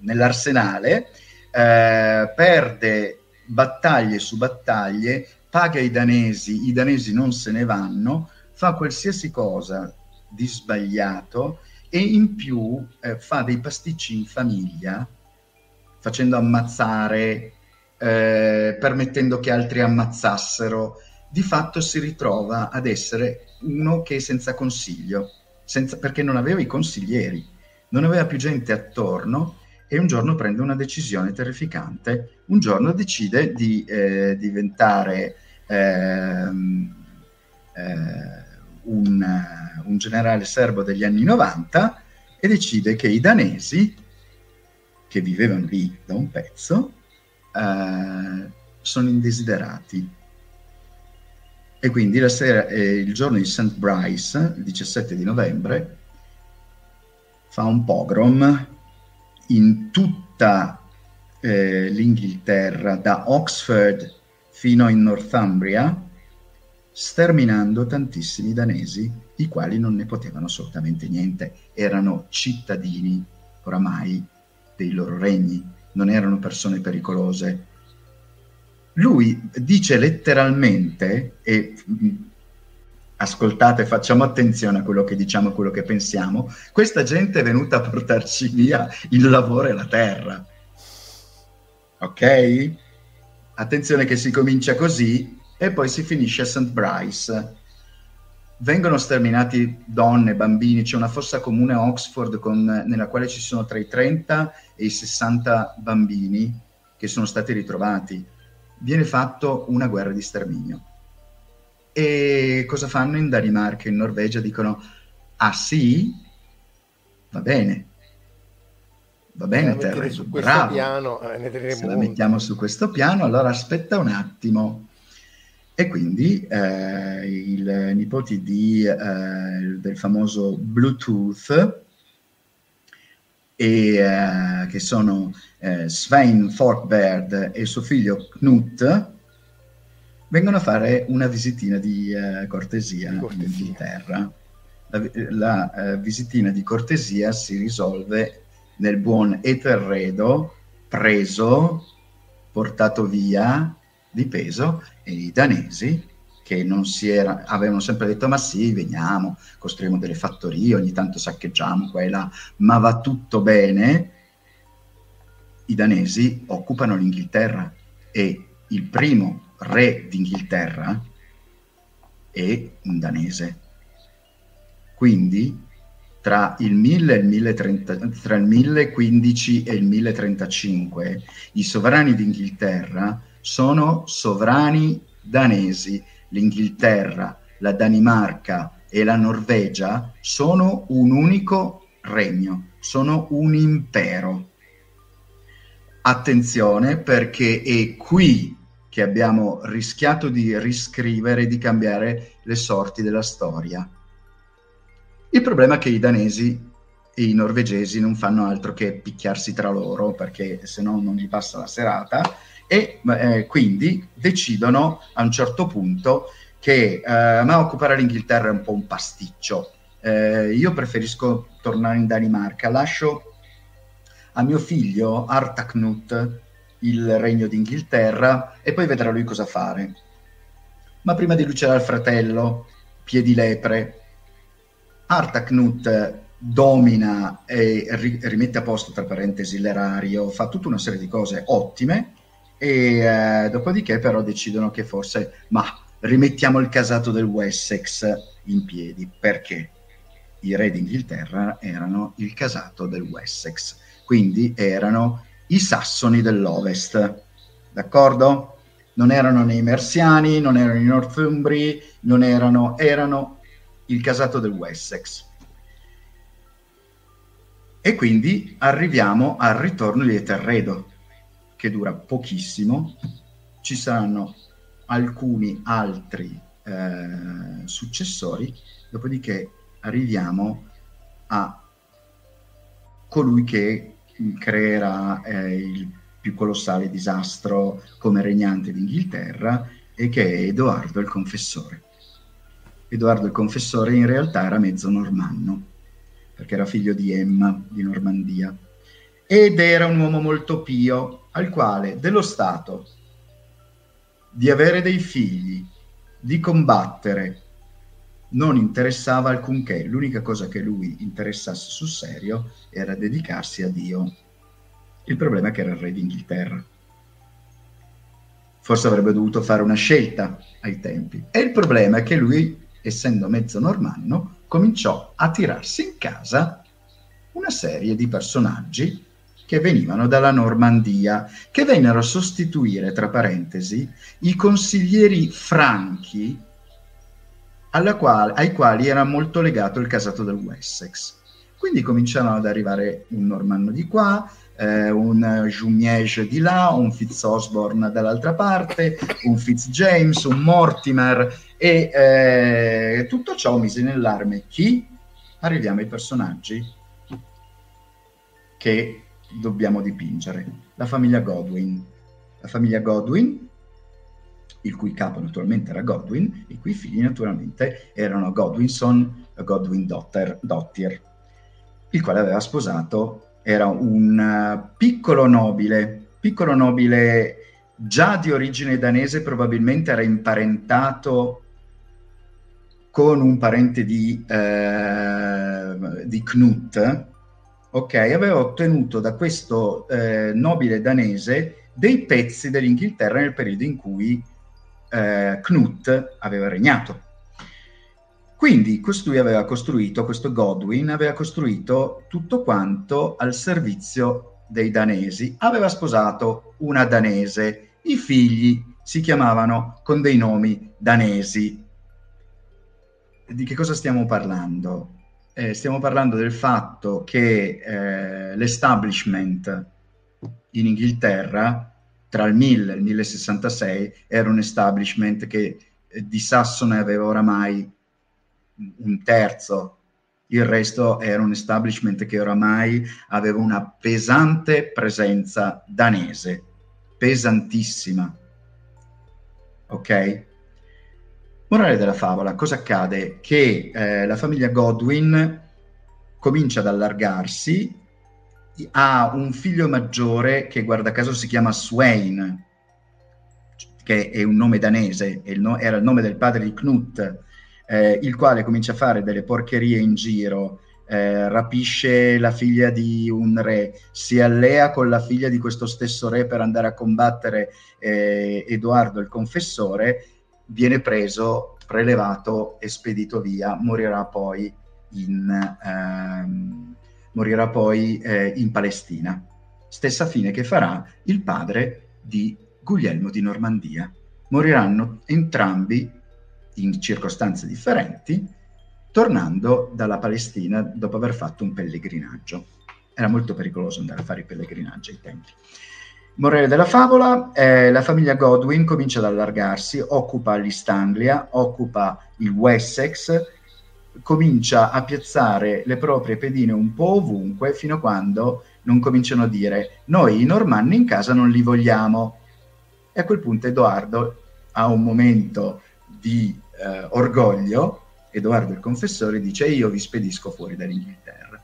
nell'arsenale, eh, perde battaglie su battaglie, paga i danesi, i danesi non se ne vanno, fa qualsiasi cosa di sbagliato e in più eh, fa dei pasticci in famiglia facendo ammazzare, eh, permettendo che altri ammazzassero, di fatto si ritrova ad essere uno che è senza consiglio, senza, perché non aveva i consiglieri, non aveva più gente attorno e un giorno prende una decisione terrificante, un giorno decide di eh, diventare ehm, eh, un, un, generale serbo degli anni 90 e decide che i danesi, che vivevano lì da un pezzo, eh, sono indesiderati. E quindi la sera, eh, il giorno di St. Bryce, il 17 di novembre, fa un pogrom in tutta eh, l'Inghilterra da Oxford fino in Northumbria, sterminando tantissimi danesi, i quali non ne potevano assolutamente niente, erano cittadini oramai dei loro regni, non erano persone pericolose. Lui dice letteralmente, e ascoltate, facciamo attenzione a quello che diciamo, a quello che pensiamo, questa gente è venuta a portarci via il lavoro e la terra. Ok? Attenzione che si comincia così e poi si finisce a St. Bryce. Vengono sterminati donne, bambini, c'è una fossa comune a Oxford con, nella quale ci sono tra i 30 e i 60 bambini che sono stati ritrovati. Viene fatto una guerra di sterminio. E cosa fanno in Danimarca in Norvegia? Dicono, ah sì? Va bene, Va bene, Terry, su bravo. piano, eh, ne Se la mettiamo su questo piano, allora aspetta un attimo. E quindi eh, i nipoti di, eh, del famoso Bluetooth, e, eh, che sono eh, Svein Forkberg e suo figlio Knut, vengono a fare una visitina di eh, cortesia, di cortesia, in Inghilterra. La, la visitina di cortesia si risolve nel buon Eterredo preso, portato via di peso e i danesi che era, avevano sempre detto ma sì, veniamo, costruiamo delle fattorie, ogni tanto saccheggiamo qua là, ma va tutto bene, i danesi occupano l'Inghilterra e il primo re d'Inghilterra è un danese. Quindi tra il 1000 e il 1030, tra il 1015 e il 1035 i sovrani d'Inghilterra sono sovrani danesi. L'Inghilterra, la Danimarca e la Norvegia sono un unico regno, sono un impero. Attenzione perché è qui che abbiamo rischiato di riscrivere di cambiare le sorti della storia il problema è che i danesi e i norvegesi non fanno altro che picchiarsi tra loro perché se no non gli passa la serata e eh, quindi decidono a un certo punto che eh, a me occupare l'Inghilterra è un po' un pasticcio. Eh, io preferisco tornare in Danimarca, lascio a mio figlio Artaknut il regno d'Inghilterra e poi vedrà lui cosa fare. Ma prima di lui c'era il fratello, Piedi Lepre, Artaknut domina e ri- rimette a posto, tra parentesi, l'erario, fa tutta una serie di cose ottime e eh, dopodiché però decidono che forse, ma rimettiamo il casato del Wessex in piedi, perché i re d'Inghilterra erano il casato del Wessex, quindi erano i sassoni dell'Ovest, d'accordo? Non erano né i Mersiani, non erano i Northumbri, non erano, erano il casato del Wessex. E quindi arriviamo al ritorno di Eterredo, che dura pochissimo. Ci saranno alcuni altri eh, successori, dopodiché arriviamo a colui che creerà eh, il più colossale disastro come regnante d'Inghilterra e che è Edoardo il Confessore. Edoardo il Confessore in realtà era mezzo normanno, perché era figlio di Emma di Normandia, ed era un uomo molto pio, al quale dello Stato di avere dei figli, di combattere, non interessava alcunché. L'unica cosa che lui interessasse sul serio era dedicarsi a Dio. Il problema è che era il re d'Inghilterra. Forse avrebbe dovuto fare una scelta ai tempi. E il problema è che lui essendo mezzo normanno, cominciò a tirarsi in casa una serie di personaggi che venivano dalla Normandia, che vennero a sostituire, tra parentesi, i consiglieri franchi quale, ai quali era molto legato il casato del Wessex. Quindi cominciarono ad arrivare un normanno di qua, eh, un Jumiege di là, un Fitzosborne dall'altra parte, un Fitzjames, un Mortimer e eh, tutto ciò mise nell'arme chi? Arriviamo ai personaggi che dobbiamo dipingere. la famiglia Godwin. La famiglia Godwin, il cui capo naturalmente era Godwin, i cui figli naturalmente erano Godwinson e Godwin Dotter, Dottir, il quale aveva sposato, era un uh, piccolo nobile, piccolo nobile già di origine danese, probabilmente era imparentato con un parente di, eh, di Knut, ok, aveva ottenuto da questo eh, nobile danese dei pezzi dell'Inghilterra nel periodo in cui eh, Knut aveva regnato. Quindi costui aveva costruito, questo Godwin aveva costruito tutto quanto al servizio dei danesi. Aveva sposato una danese, i figli si chiamavano con dei nomi danesi. Di che cosa stiamo parlando? Eh, stiamo parlando del fatto che eh, l'establishment in Inghilterra tra il 1000 e il 1066 era un establishment che eh, di Sassone aveva oramai un terzo, il resto era un establishment che oramai aveva una pesante presenza danese, pesantissima. Ok? Morale della favola, cosa accade? Che eh, la famiglia Godwin comincia ad allargarsi, ha un figlio maggiore che guarda caso si chiama Swain, che è un nome danese, era il nome del padre di Knut, eh, il quale comincia a fare delle porcherie in giro, eh, rapisce la figlia di un re, si allea con la figlia di questo stesso re per andare a combattere eh, Edoardo il confessore, viene preso, prelevato e spedito via, morirà poi in, ehm, morirà poi, eh, in Palestina. Stessa fine che farà il padre di Guglielmo di Normandia. Moriranno entrambi in circostanze differenti, tornando dalla Palestina dopo aver fatto un pellegrinaggio. Era molto pericoloso andare a fare i pellegrinaggi ai tempi. Morale della favola, eh, la famiglia Godwin comincia ad allargarsi, occupa l'East Anglia, occupa il Wessex, comincia a piazzare le proprie pedine un po' ovunque fino a quando non cominciano a dire noi i normanni in casa non li vogliamo. E a quel punto Edoardo ha un momento di eh, orgoglio, Edoardo il confessore dice io vi spedisco fuori dall'Inghilterra.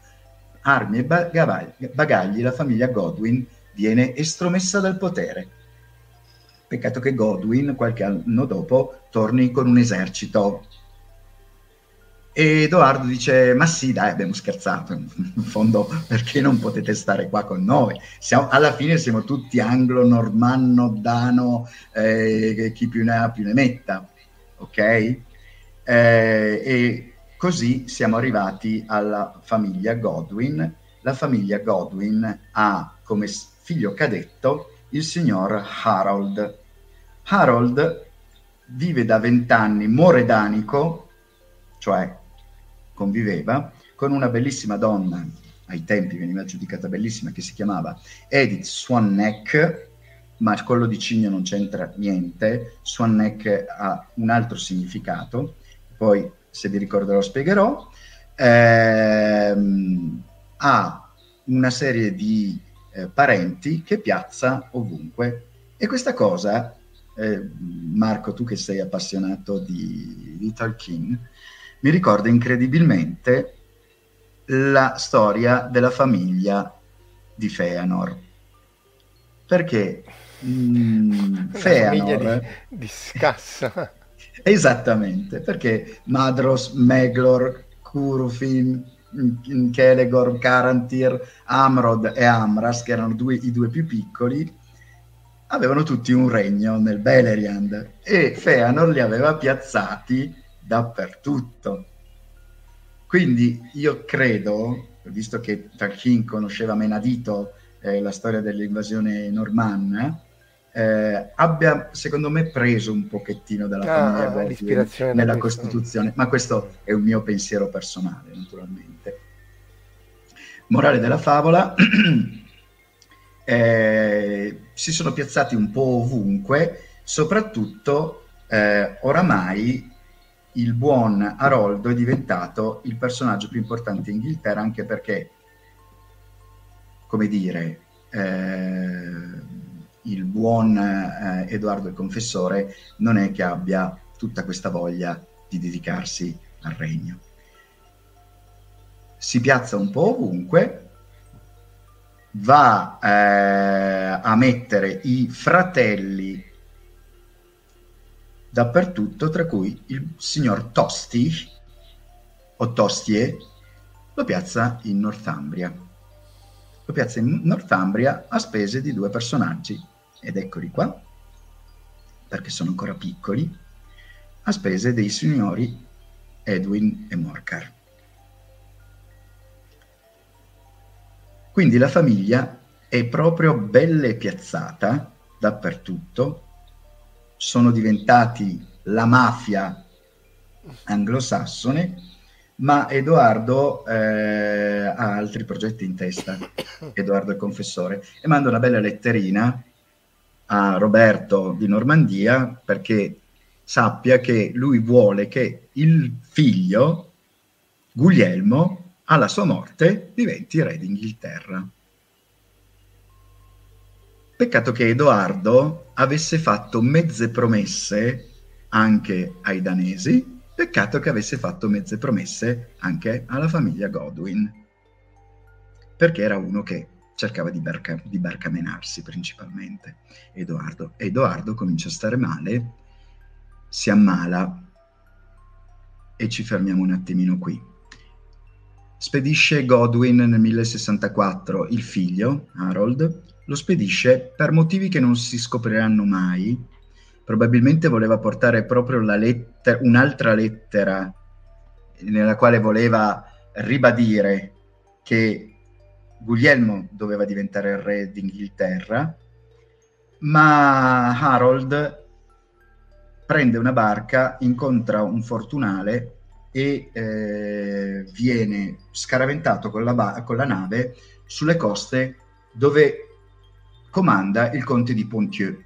Armi e bagagli, la famiglia Godwin viene estromessa dal potere. Peccato che Godwin qualche anno dopo torni con un esercito. E Edoardo dice, ma sì, dai, abbiamo scherzato, in fondo perché non potete stare qua con noi? Siamo, alla fine siamo tutti anglo, normanno, dano, eh, chi più ne ha più ne metta ok? Eh, e così siamo arrivati alla famiglia Godwin. La famiglia Godwin ha come figlio cadetto il signor Harold. Harold vive da vent'anni moredanico, cioè conviveva, con una bellissima donna, ai tempi veniva giudicata bellissima, che si chiamava Edith Swanneck, ma quello di cigno non c'entra niente, Swan Neck ha un altro significato, poi se vi ricorderò spiegherò, ehm, ha una serie di eh, parenti che piazza ovunque. E questa cosa, eh, Marco tu che sei appassionato di, di Tolkien, mi ricorda incredibilmente la storia della famiglia di Feanor. Perché mm, Feanor di, di scassa. Esattamente perché Madros, Meglor, Curufin Kelegor, Carantir, Amrod e Amras, che erano due, i due più piccoli, avevano tutti un regno nel Beleriand e Feanor li aveva piazzati dappertutto. Quindi io credo, visto che Tolkien conosceva Menadito eh, la storia dell'invasione normanna, eh, abbia secondo me preso un pochettino dalla ah, famiglia Godwin nella Costituzione, ma questo è un mio pensiero personale naturalmente. Morale della favola, eh, si sono piazzati un po' ovunque, soprattutto eh, oramai il buon Aroldo è diventato il personaggio più importante in Inghilterra anche perché come dire, eh, il buon eh, Edoardo il Confessore non è che abbia tutta questa voglia di dedicarsi al regno. Si piazza un po' ovunque, va eh, a mettere i fratelli dappertutto, tra cui il signor Tosti o Tostier, lo piazza in Northumbria. Lo piazza in Northumbria a spese di due personaggi, ed eccoli qua, perché sono ancora piccoli, a spese dei signori Edwin e Morcar. Quindi la famiglia è proprio bella e piazzata dappertutto, sono diventati la mafia anglosassone, ma Edoardo eh, ha altri progetti in testa, Edoardo il confessore, e manda una bella letterina a Roberto di Normandia perché sappia che lui vuole che il figlio, Guglielmo, alla sua morte diventi re d'Inghilterra. Peccato che Edoardo avesse fatto mezze promesse anche ai danesi, peccato che avesse fatto mezze promesse anche alla famiglia Godwin, perché era uno che cercava di, barca- di barcamenarsi principalmente. Edoardo. Edoardo comincia a stare male, si ammala e ci fermiamo un attimino qui. Spedisce Godwin nel 1064 il figlio, Harold, lo spedisce per motivi che non si scopriranno mai. Probabilmente voleva portare proprio letter- un'altra lettera nella quale voleva ribadire che Guglielmo doveva diventare il re d'Inghilterra, ma Harold prende una barca, incontra un fortunale e eh, viene scaraventato con la, ba- con la, nave sulle coste dove comanda il conte di Pontieu,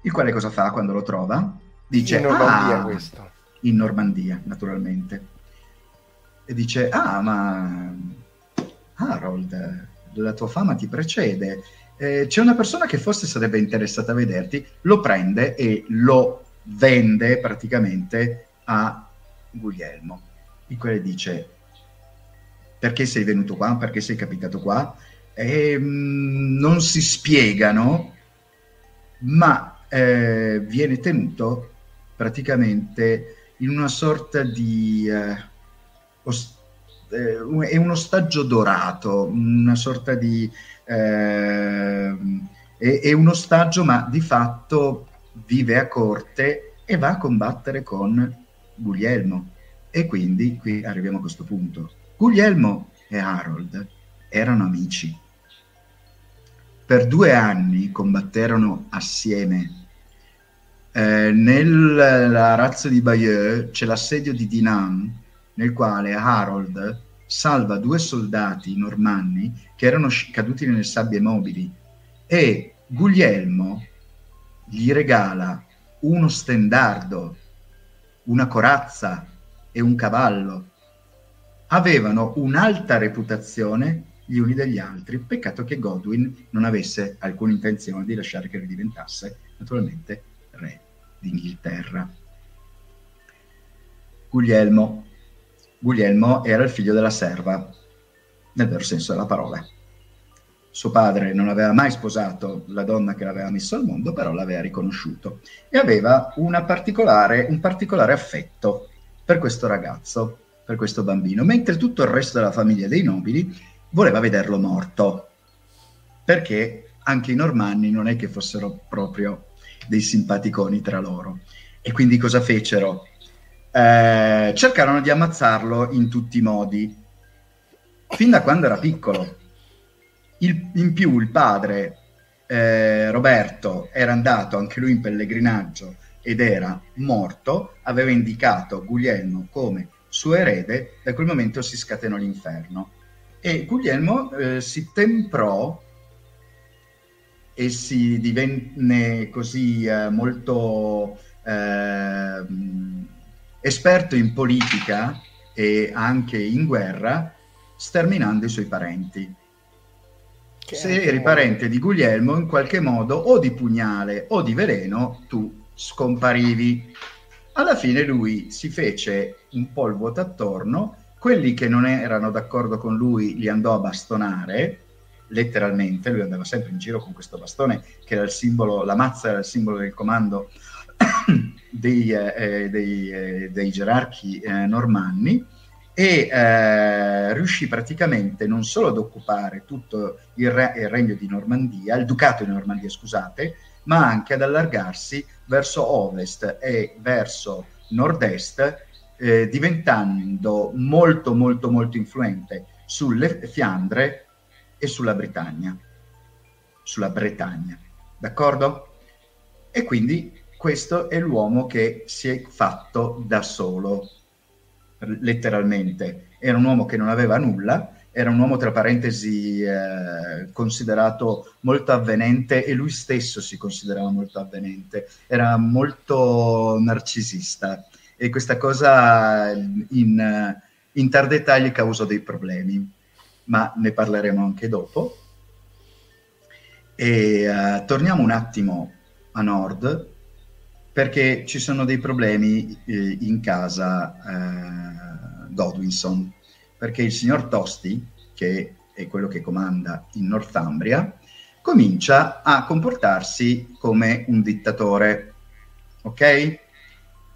il quale cosa fa quando lo trova? Dice, in Normandia ah, questo. In Normandia, naturalmente. E dice, ah, ma Harold, la tua fama ti precede. Eh, c'è una persona che forse sarebbe interessata a vederti, lo prende e lo vende praticamente a Guglielmo, il quale dice perché sei venuto qua, perché sei capitato qua, e, mh, mm, non si spiegano, ma eh, viene tenuto praticamente in una sorta di... Eh, ost- eh, è un ostaggio dorato, una sorta di... Eh, è, è un ostaggio ma di fatto vive a corte e va a combattere con Guglielmo. E quindi qui arriviamo a questo punto. Guglielmo e Harold erano amici. Per due anni combatterono assieme. Eh, nella razza di Bayeux c'è l'assedio di Dinan, nel quale Harold salva due soldati normanni che erano caduti nelle sabbie mobili e Guglielmo gli regala uno stendardo, una corazza e un cavallo. Avevano un'alta reputazione gli uni degli altri, peccato che Godwin non avesse alcuna intenzione di lasciare che ridiventasse naturalmente re d'Inghilterra. Guglielmo Guglielmo era il figlio della serva, nel vero senso della parola. Suo padre non aveva mai sposato la donna che l'aveva messo al mondo, però l'aveva riconosciuto e aveva particolare, un particolare affetto per questo ragazzo, per questo bambino, mentre tutto il resto della famiglia dei nobili voleva vederlo morto, perché anche i normanni non è che fossero proprio dei simpaticoni tra loro. E quindi cosa fecero? eh, cercarono di ammazzarlo in tutti i modi, fin da quando era piccolo. Il, in più il padre, eh, Roberto, era andato anche lui in pellegrinaggio ed era morto, aveva indicato Guglielmo come suo erede, da quel momento si scatenò l'inferno. E Guglielmo eh, si temprò e si divenne così eh, molto eh, esperto in politica e anche in guerra, sterminando i suoi parenti. Se eri parente di Guglielmo, in qualche modo o di pugnale o di veleno, tu scomparivi. Alla fine lui si fece un po' il vuoto attorno, quelli che non erano d'accordo con lui li andò a bastonare, letteralmente, lui andava sempre in giro con questo bastone che era il simbolo, la mazza era il simbolo del comando dei, eh, dei, eh, dei gerarchi eh, normanni e eh, riuscì praticamente non solo ad occupare tutto il, re, il, regno di Normandia, il ducato di Normandia, scusate, ma anche ad allargarsi verso ovest e verso nord-est, eh, diventando molto molto molto influente sulle Fiandre e sulla Bretagna, sulla Bretagna, d'accordo? E quindi questo è l'uomo che si è fatto da solo letteralmente. Era un uomo che non aveva nulla, era un uomo tra parentesi eh, considerato molto avvenente e lui stesso si considerava molto avvenente, era molto narcisista e questa cosa in, in tar dettagli causò dei problemi, ma ne parleremo anche dopo. E uh, torniamo un attimo a nord perché ci sono dei problemi eh, in casa eh, Godwinson, perché il signor Tosti, che è quello che comanda in Northumbria, comincia a comportarsi come un dittatore. Ok?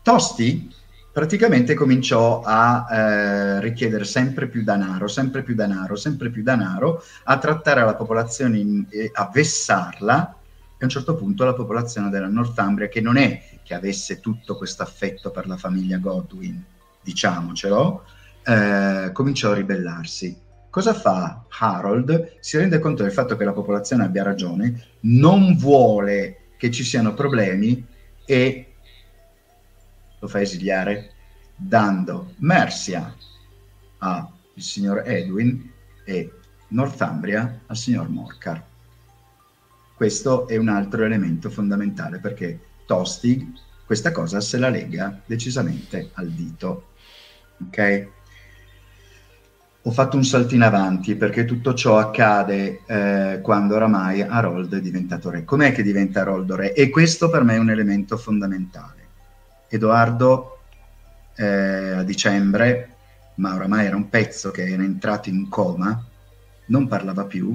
Tosti praticamente cominciò a eh, richiedere sempre più denaro, sempre più denaro, sempre più denaro, a trattare la popolazione, in, a vessarla a un certo punto la popolazione della Northumbria, che non è che avesse tutto questo affetto per la famiglia Godwin, diciamocelo, eh, cominciò a ribellarsi. Cosa fa Harold? Si rende conto del fatto che la popolazione abbia ragione, non vuole che ci siano problemi e lo fa esiliare dando Mercia al signor Edwin e Northumbria al signor Morcar. Questo è un altro elemento fondamentale perché Tostig questa cosa se la lega decisamente al dito. Ok? Ho fatto un salto in avanti perché tutto ciò accade eh, quando oramai Harold è diventato re. Com'è che diventa Harold re? E questo per me è un elemento fondamentale. Edoardo eh, a dicembre, ma oramai era un pezzo che era entrato in coma, non parlava più,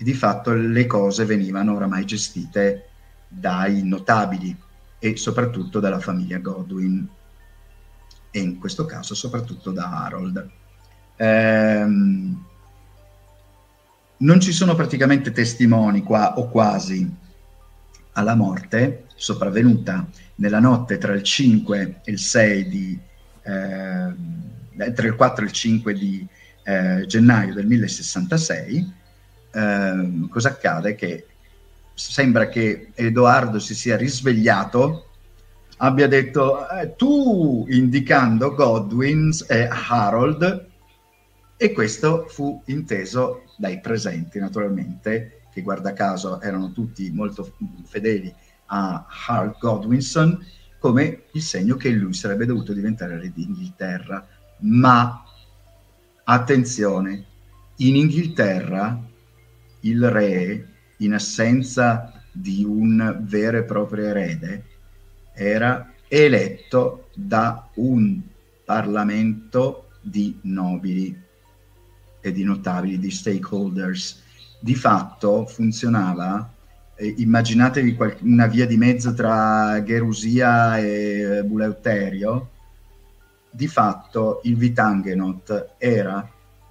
e di fatto le cose venivano oramai gestite dai notabili e soprattutto dalla famiglia Godwin e in questo caso soprattutto da Harold. Ehm, non ci sono praticamente testimoni qua o quasi alla morte sopravvenuta nella notte tra il 5 e il 6 di eh, tra il 4 e il 5 di eh, gennaio del 1066 Ehm, cosa accade? Che sembra che Edoardo si sia risvegliato, abbia detto eh, tu indicando Godwin e Harold e questo fu inteso dai presenti naturalmente, che guarda caso erano tutti molto fedeli a Harold Godwinson, come il segno che lui sarebbe dovuto diventare re d'Inghilterra. Ma attenzione, in Inghilterra il re, in assenza di un vero e proprio erede, era eletto da un Parlamento di nobili e di notabili, di stakeholders. Di fatto funzionava, eh, immaginatevi qual- una via di mezzo tra Gerusia e Buleuterio, di fatto il Vitangenot era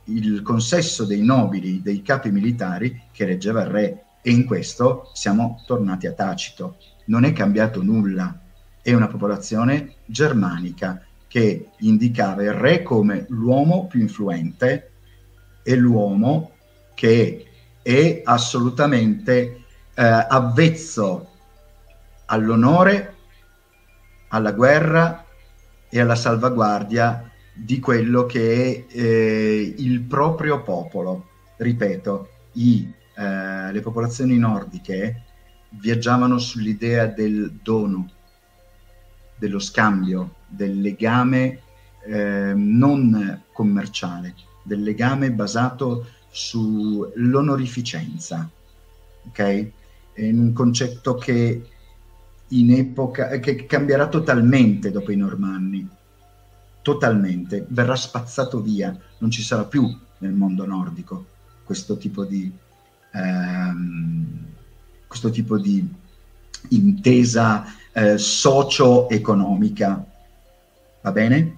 il consesso dei nobili, dei capi militari che reggeva il re e in questo siamo tornati a Tacito. Non è cambiato nulla, è una popolazione germanica che indicava il re come l'uomo più influente e l'uomo che è assolutamente eh, avvezzo all'onore, alla guerra e alla salvaguardia di quello che eh, il proprio popolo. Ripeto, i, eh, le popolazioni nordiche viaggiavano sull'idea del dono, dello scambio, del legame eh, non commerciale, del legame basato sull'onorificenza, ok? È un concetto che in epoca, che cambierà totalmente dopo i Normanni, totalmente, verrà spazzato via, non ci sarà più nel mondo nordico questo tipo di, ehm, questo tipo di intesa eh, socio-economica. Va bene?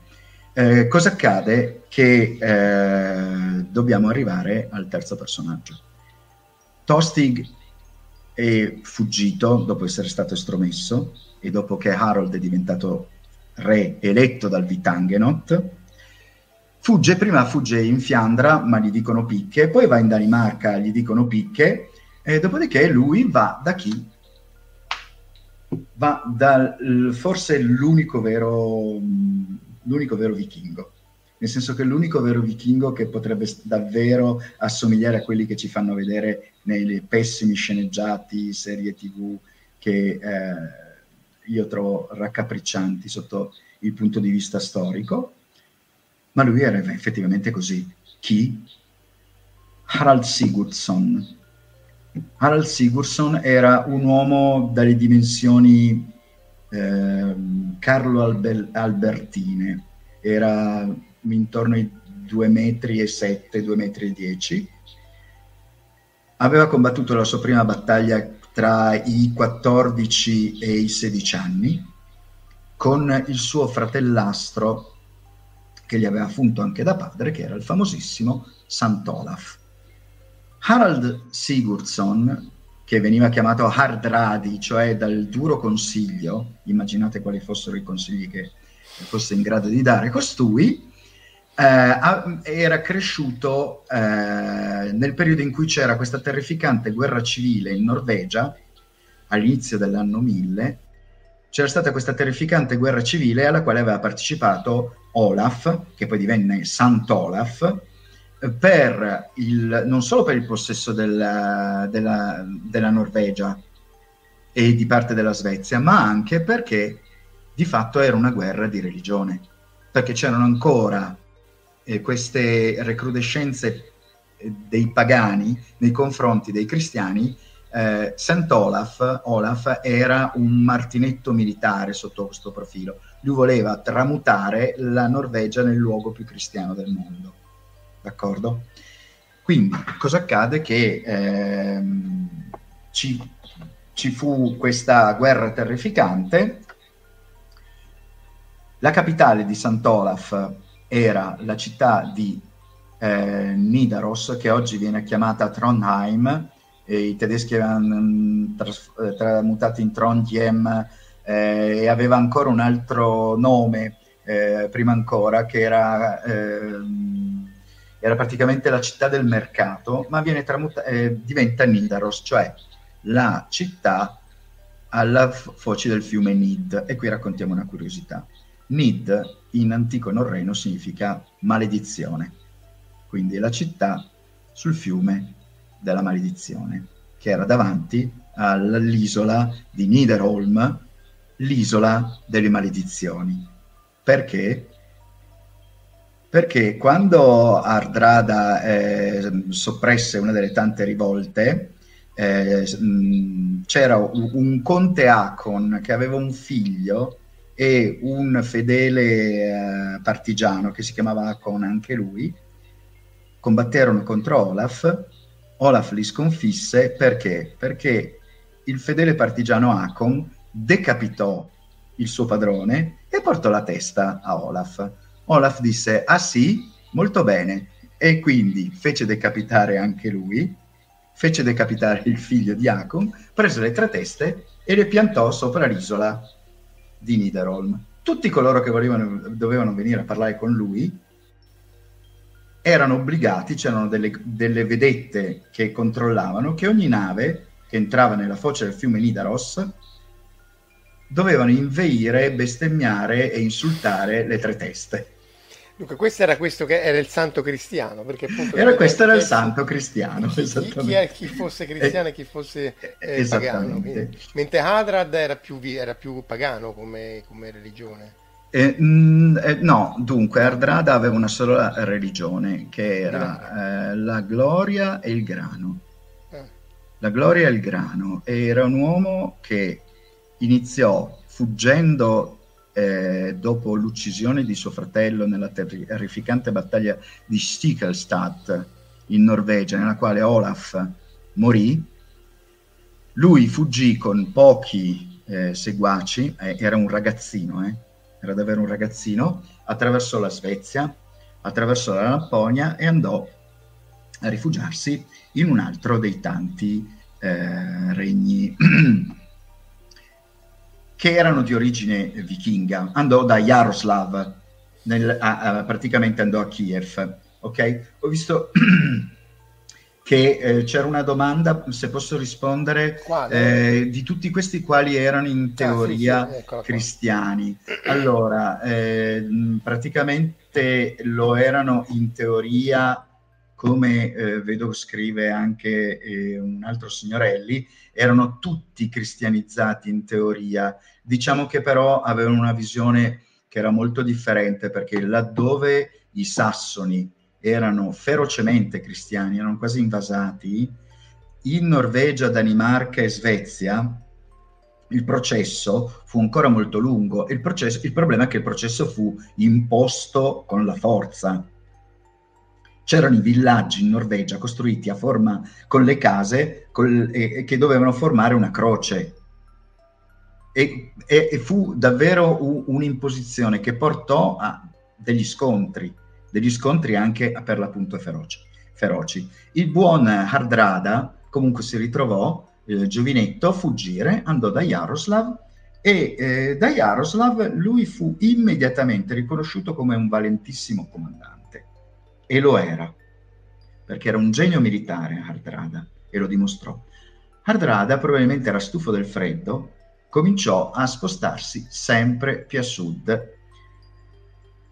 Eh, cosa accade? Che eh, dobbiamo arrivare al terzo personaggio. Tostig è fuggito dopo essere stato estromesso e dopo che Harold è diventato re eletto dal Vitangenot. Fugge, prima fugge in Fiandra, ma gli dicono picche, poi va in Danimarca, gli dicono picche, e dopodiché lui va da chi? Va dal forse l'unico vero, l'unico vero vichingo nel senso che l'unico vero vichingo che potrebbe davvero assomigliare a quelli che ci fanno vedere nei pessimi sceneggiati, serie tv che eh, io trovo raccapriccianti sotto il punto di vista storico, ma lui era effettivamente così. Chi? Harald Sigurdsson. Harald Sigurdsson era un uomo dalle dimensioni eh, Carlo Albe- Albertine, era intorno ai 2 metri e 7, 2 metri e 10. Aveva combattuto la sua prima battaglia tra i 14 e i 16 anni con il suo fratellastro che gli aveva funto anche da padre, che era il famosissimo Sant'Olaf. Harald Sigurdsson, che veniva chiamato Hardradi, cioè dal duro consiglio, immaginate quali fossero i consigli che fosse in grado di dare costui, era cresciuto eh, nel periodo in cui c'era questa terrificante guerra civile in Norvegia, all'inizio dell'anno 1000, c'era stata questa terrificante guerra civile alla quale aveva partecipato Olaf, che poi divenne Sant'Olaf, per il, non solo per il possesso della, della, della Norvegia e di parte della Svezia, ma anche perché di fatto era una guerra di religione, perché c'erano ancora eh, queste recrudescenze eh, dei pagani nei confronti dei cristiani, eh, Sant'Olaf Olaf era un martinetto militare sotto questo profilo. Lui voleva tramutare la Norvegia nel luogo più cristiano del mondo. D'accordo? Quindi cosa accade? Che ehm, ci, ci fu questa guerra terrificante. La capitale di Sant'Olaf era la città di eh, Nidaros, che oggi viene chiamata Trondheim, i tedeschi avevano mm, tras- eh, tramutato in Trondheim eh, e aveva ancora un altro nome eh, prima ancora, che era, ehm, era, praticamente la città del mercato, ma tramuta- eh, diventa Nidaros, cioè la città alla foce del fiume Nid. E qui raccontiamo una curiosità. Nid in antico norreno significa maledizione, quindi la città sul fiume della maledizione, che era davanti all'isola di Niederholm, l'isola delle maledizioni. Perché? Perché quando Ardrada eh, soppresse una delle tante rivolte, eh, c'era un, un conte Acon che aveva un figlio e un fedele eh, partigiano che si chiamava Akon anche lui, combatterono contro Olaf, Olaf li sconfisse. Perché? Perché il fedele partigiano Akon decapitò il suo padrone e portò la testa a Olaf. Olaf disse, ah sì, molto bene, e quindi fece decapitare anche lui, fece decapitare il figlio di Akon, prese le tre teste e le piantò sopra l'isola di Niederholm. Tutti coloro che volevano, dovevano venire a parlare con lui erano obbligati, c'erano delle, delle vedette che controllavano che ogni nave che entrava nella foce del fiume Nidaros dovevano inveire, bestemmiare e insultare le tre teste. Dunque, questo era questo che era il santo cristiano, perché appunto era, questo era il santo cristiano, chi, chi, chi, fosse cristiano e chi fosse eh, pagano. Quindi, mentre Hadrad era più, era più pagano come, come religione. Eh, mh, eh, no, dunque Ardrada aveva una sola religione che era eh, la gloria e il grano. Eh. La gloria e il grano. E era un uomo che iniziò fuggendo eh, dopo l'uccisione di suo fratello nella terrificante battaglia di Stiklestad in Norvegia, nella quale Olaf morì. Lui fuggì con pochi eh, seguaci, era un ragazzino, eh, era davvero un ragazzino, attraversò la Svezia, attraversò la Lapponia e andò a rifugiarsi in un altro dei tanti eh, regni che erano di origine vichinga. Andò da Jaroslav, nel, a, a, praticamente andò a Kiev. Ok? Ho visto che eh, c'era una domanda, se posso rispondere, eh, di tutti questi quali erano in teoria ah, sì, sì, cristiani. Allora, eh, praticamente lo erano in teoria, come eh, vedo scrive anche eh, un altro signorelli, erano tutti cristianizzati in teoria. Diciamo che però avevano una visione che era molto differente perché laddove i sassoni erano ferocemente cristiani, erano quasi invasati, in Norvegia, Danimarca e Svezia il processo fu ancora molto lungo. Il, processo, il problema è che il processo fu imposto con la forza. C'erano i villaggi in Norvegia costruiti a forma con le case col, e, che dovevano formare una croce. E, e, e fu davvero u, un'imposizione che portò a degli scontri degli scontri anche per l'appunto feroci. feroci. Il buon Hardrada comunque si ritrovò, eh, giovinetto, a fuggire, andò da Jaroslav e eh, da Jaroslav lui fu immediatamente riconosciuto come un valentissimo comandante. E lo era, perché era un genio militare Hardrada, e lo dimostrò. Hardrada probabilmente era stufo del freddo, cominciò a spostarsi sempre più a sud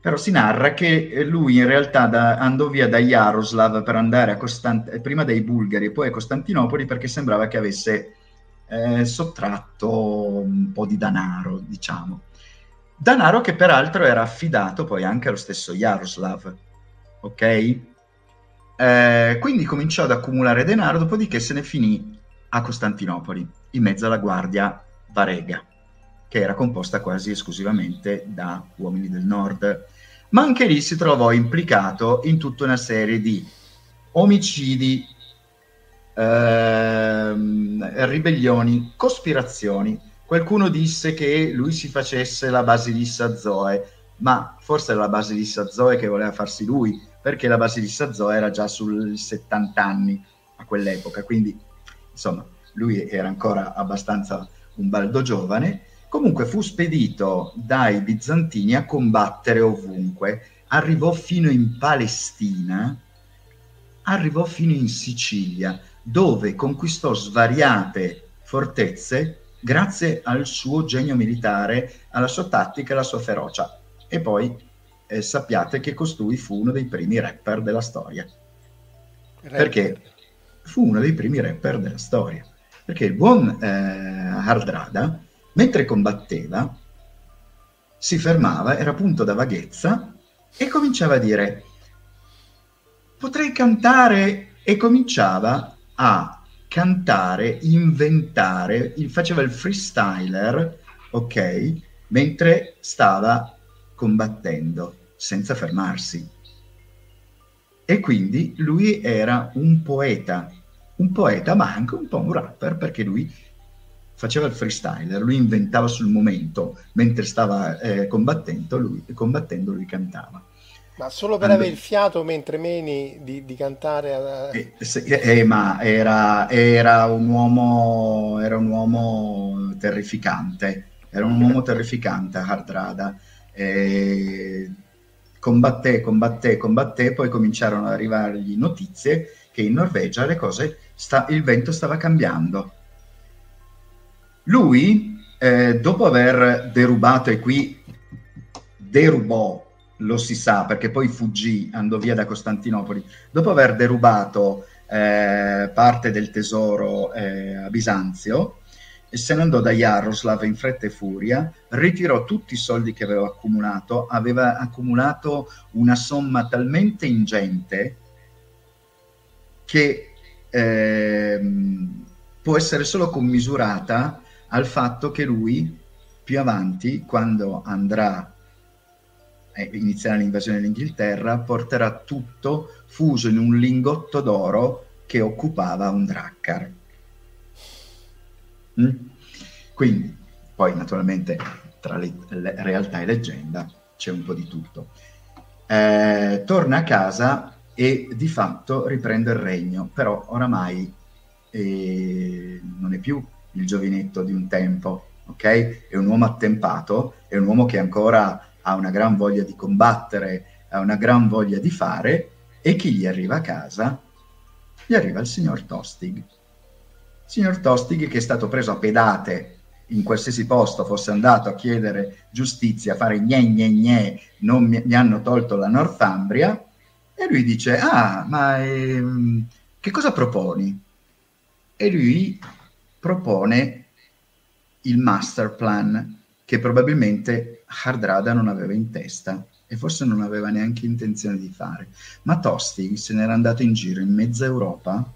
però si narra che lui in realtà da, andò via da Jaroslav per andare a Costant- prima dai Bulgari e poi a Costantinopoli perché sembrava che avesse eh, sottratto un po' di denaro, diciamo. Danaro che peraltro era affidato poi anche allo stesso Jaroslav, ok? Eh, quindi cominciò ad accumulare denaro, dopodiché se ne finì a Costantinopoli, in mezzo alla guardia Varega che era composta quasi esclusivamente da uomini del nord, ma anche lì si trovò implicato in tutta una serie di omicidi, ehm, ribellioni, cospirazioni. Qualcuno disse che lui si facesse la Basilissa Zoe, ma forse era la Basilissa Zoe che voleva farsi lui, perché la Basilissa Zoe era già sui 70 anni a quell'epoca, quindi insomma lui era ancora abbastanza un baldo giovane Comunque fu spedito dai bizantini a combattere ovunque, arrivò fino in Palestina, arrivò fino in Sicilia, dove conquistò svariate fortezze grazie al suo genio militare, alla sua tattica e alla sua ferocia. E poi eh, sappiate che costui fu uno dei primi rapper della storia. Rapper. Perché fu uno dei primi rapper della storia. Perché il buon eh, Hardrada mentre combatteva, si fermava, era punto da vaghezza e cominciava a dire potrei cantare e cominciava a cantare, inventare, faceva il freestyler, ok, mentre stava combattendo senza fermarsi. E quindi lui era un poeta, un poeta ma anche un po' un rapper perché lui faceva il freestyler, lui inventava sul momento, mentre stava eh, combattendo, lui, combattendo, lui cantava. Ma solo per avere il fiato mentre meni di, di cantare? Eh, eh, eh, ma era, era, un uomo, era un uomo terrificante, era un uomo terrificante Hardrada. Eh, combatté, combatté, combatté, poi cominciarono ad arrivargli notizie che in Norvegia le cose, sta, il vento stava cambiando. Lui, eh, dopo aver derubato, e qui derubò, lo si sa, perché poi fuggì, andò via da Costantinopoli, dopo aver derubato eh, parte del tesoro eh, a Bisanzio, e se ne andò da Jaroslav in fretta e furia, ritirò tutti i soldi che aveva accumulato, aveva accumulato una somma talmente ingente che ehm, può essere solo commisurata al fatto che lui più avanti, quando andrà a iniziare l'invasione dell'Inghilterra, porterà tutto fuso in un lingotto d'oro che occupava un draccar. Mm? Quindi, poi naturalmente tra le, le, realtà e leggenda c'è un po' di tutto. Eh, torna a casa e di fatto riprende il regno, però oramai eh, non è più il giovinetto di un tempo, ok? È un uomo attempato, è un uomo che ancora ha una gran voglia di combattere, ha una gran voglia di fare, e chi gli arriva a casa? Gli arriva il signor Tostig signor Tostig che è stato preso a pedate in qualsiasi posto fosse andato a chiedere giustizia, a fare gne gne gne, non mi, mi hanno tolto la Northumbria, e lui dice, ah, ma ehm, che cosa proponi? E lui propone il master plan che probabilmente Hardrada non aveva in testa e forse non aveva neanche intenzione di fare. Ma Tostig se n'era andato in giro in mezza Europa,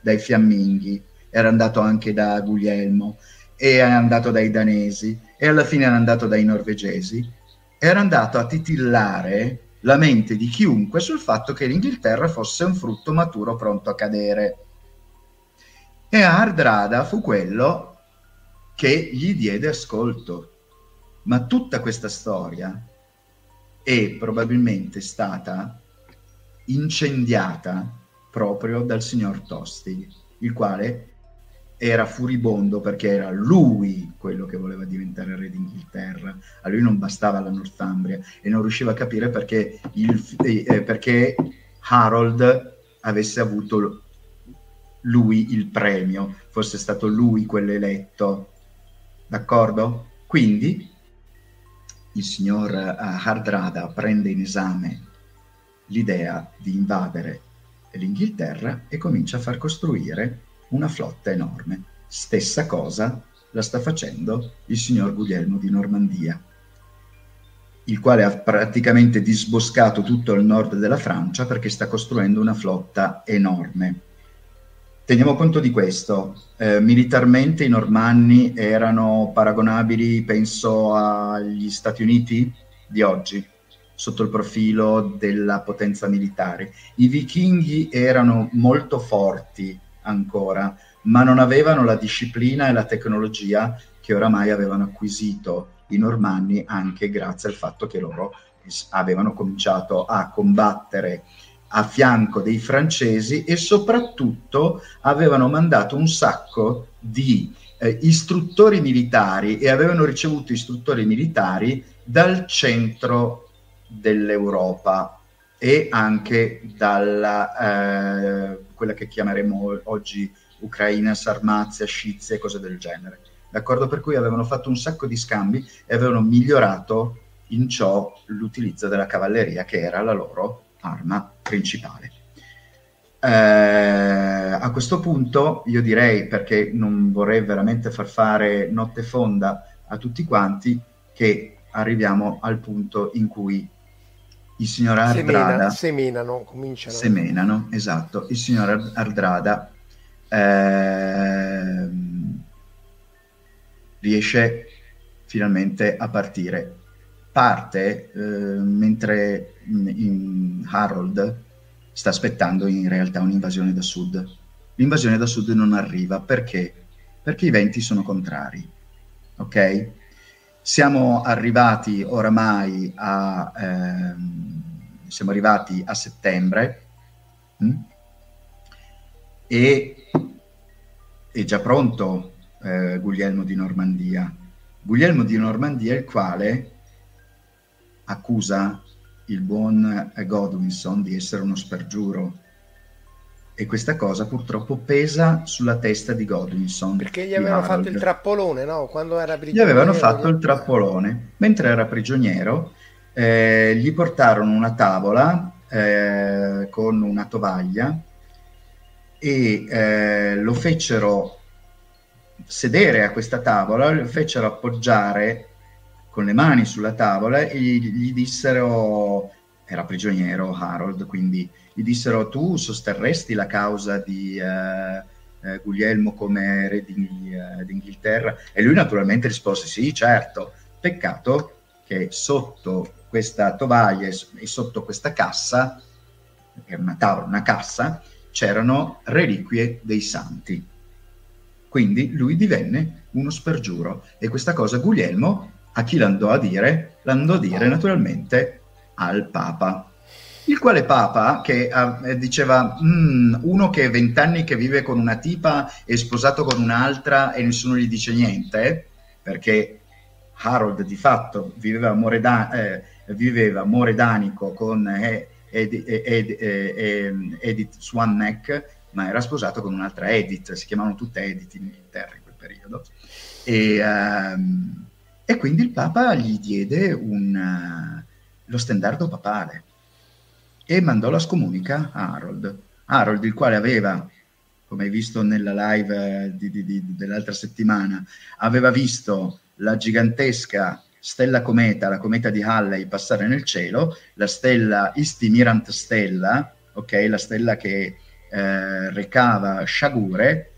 dai fiamminghi, era andato anche da Guglielmo, e è andato dai danesi, e alla fine era andato dai norvegesi, era andato a titillare la mente di chiunque sul fatto che l'Inghilterra fosse un frutto maturo pronto a cadere. E Hardrada fu quello che gli diede ascolto. Ma tutta questa storia è probabilmente stata incendiata proprio dal signor Tosti, il quale era furibondo perché era lui quello che voleva diventare re d'Inghilterra. A lui non bastava la Northumbria e non riusciva a capire perché, il, eh, eh, perché Harold avesse avuto lui il premio, fosse stato lui quello eletto. D'accordo? Quindi il signor uh, Hardrada prende in esame l'idea di invadere l'Inghilterra e comincia a far costruire una flotta enorme. Stessa cosa la sta facendo il signor Guglielmo di Normandia, il quale ha praticamente disboscato tutto il nord della Francia perché sta costruendo una flotta enorme. Teniamo conto di questo, eh, militarmente i normanni erano paragonabili, penso, agli Stati Uniti di oggi, sotto il profilo della potenza militare. I vichinghi erano molto forti ancora, ma non avevano la disciplina e la tecnologia che oramai avevano acquisito i normanni anche grazie al fatto che loro avevano cominciato a combattere a fianco dei francesi e soprattutto avevano mandato un sacco di eh, istruttori militari e avevano ricevuto istruttori militari dal centro dell'Europa e anche dalla eh, quella che chiameremo oggi Ucraina, Sarmazia, Scizia e cose del genere. D'accordo? Per cui avevano fatto un sacco di scambi e avevano migliorato in ciò l'utilizzo della cavalleria, che era la loro arma principale. Eh, a questo punto io direi, perché non vorrei veramente far fare notte fonda a tutti quanti, che arriviamo al punto in cui il signor Ardrada... Semena, semenano, cominciano. Semenano, esatto. Il signor Ardrada eh, riesce finalmente a partire. Parte eh, mentre in Harold sta aspettando in realtà un'invasione da sud. L'invasione da sud non arriva perché? Perché i venti sono contrari. Ok? Siamo arrivati oramai a, ehm, siamo arrivati a settembre mh? Hm? e è già pronto eh, Guglielmo di Normandia. Guglielmo di Normandia il quale accusa il buon Godwinson di essere uno spergiuro e questa cosa purtroppo pesa sulla testa di Godwinson. Perché gli avevano fatto il trappolone, no? Quando era prigioniero. Gli avevano fatto il trappolone. Mentre era prigioniero, eh, gli portarono una tavola eh, con una tovaglia e eh, lo fecero sedere a questa tavola, lo fecero appoggiare con le mani sulla tavola e gli, gli dissero, era prigioniero Harold, quindi gli dissero tu sosterresti la causa di eh, eh, Guglielmo come re di, eh, d'Inghilterra? E lui naturalmente rispose sì, certo, peccato che sotto questa tovaglia e sotto questa cassa, era una tavola, una cassa, c'erano reliquie dei santi. Quindi lui divenne uno spergiuro e questa cosa Guglielmo a chi l'andò a dire? L'andò a dire naturalmente al Papa. Il quale Papa che uh, diceva mm, uno che è vent'anni che vive con una tipa e sposato con un'altra e nessuno gli dice niente, perché Harold di fatto viveva amore, da, eh, viveva amore d'anico con eh, Ed, Ed, Ed, Edith Swanneck, ma era sposato con un'altra Edith, si chiamavano tutte Edith in Inghilterra in quel periodo. E, um, e quindi il Papa gli diede un, uh, lo stendardo papale e mandò la scomunica a Harold. Harold, il quale aveva, come hai visto nella live eh, di, di, di, dell'altra settimana, aveva visto la gigantesca stella cometa, la cometa di Halley, passare nel cielo, la stella Istimirant Stella, ok, la stella che eh, recava sciagure,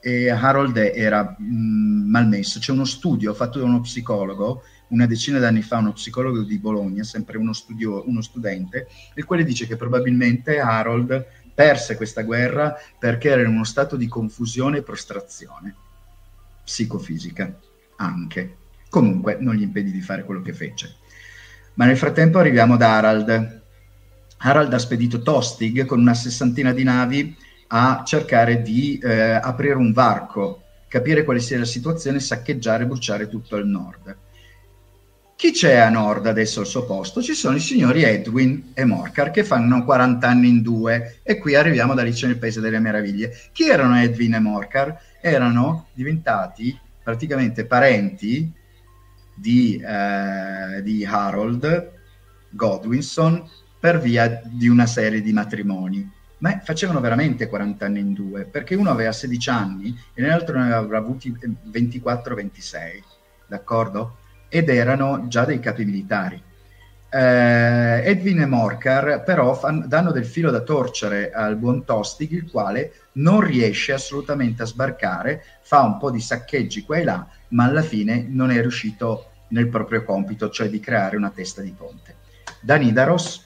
e Harold era mh, mm, malmesso. C'è uno studio fatto da uno psicologo, una decina d'anni fa, uno psicologo di Bologna, sempre uno, studio, uno studente, il quale dice che probabilmente Harold perse questa guerra perché era in uno stato di confusione e prostrazione psicofisica anche. Comunque non gli impedì di fare quello che fece. Ma nel frattempo arriviamo ad Harald. Harald ha spedito Tostig con una sessantina di navi a cercare di eh, aprire un varco, capire quale sia la situazione, saccheggiare e bruciare tutto il nord. Chi c'è a nord adesso al suo posto? Ci sono i signori Edwin e Morcar che fanno 40 anni in due e qui arriviamo da Alice nel Paese delle Meraviglie. Chi erano Edwin e Morcar? Erano diventati praticamente parenti di, eh, di Harold Godwinson per via di una serie di matrimoni ma facevano veramente 40 anni in due, perché uno aveva 16 anni e l'altro ne aveva avuti 24-26, d'accordo? Ed erano già dei capi militari. Eh, Edwin e Morcar però fan, danno del filo da torcere al buon Tostig, il quale non riesce assolutamente a sbarcare, fa un po' di saccheggi qua e là, ma alla fine non è riuscito nel proprio compito, cioè di creare una testa di ponte. Danidaros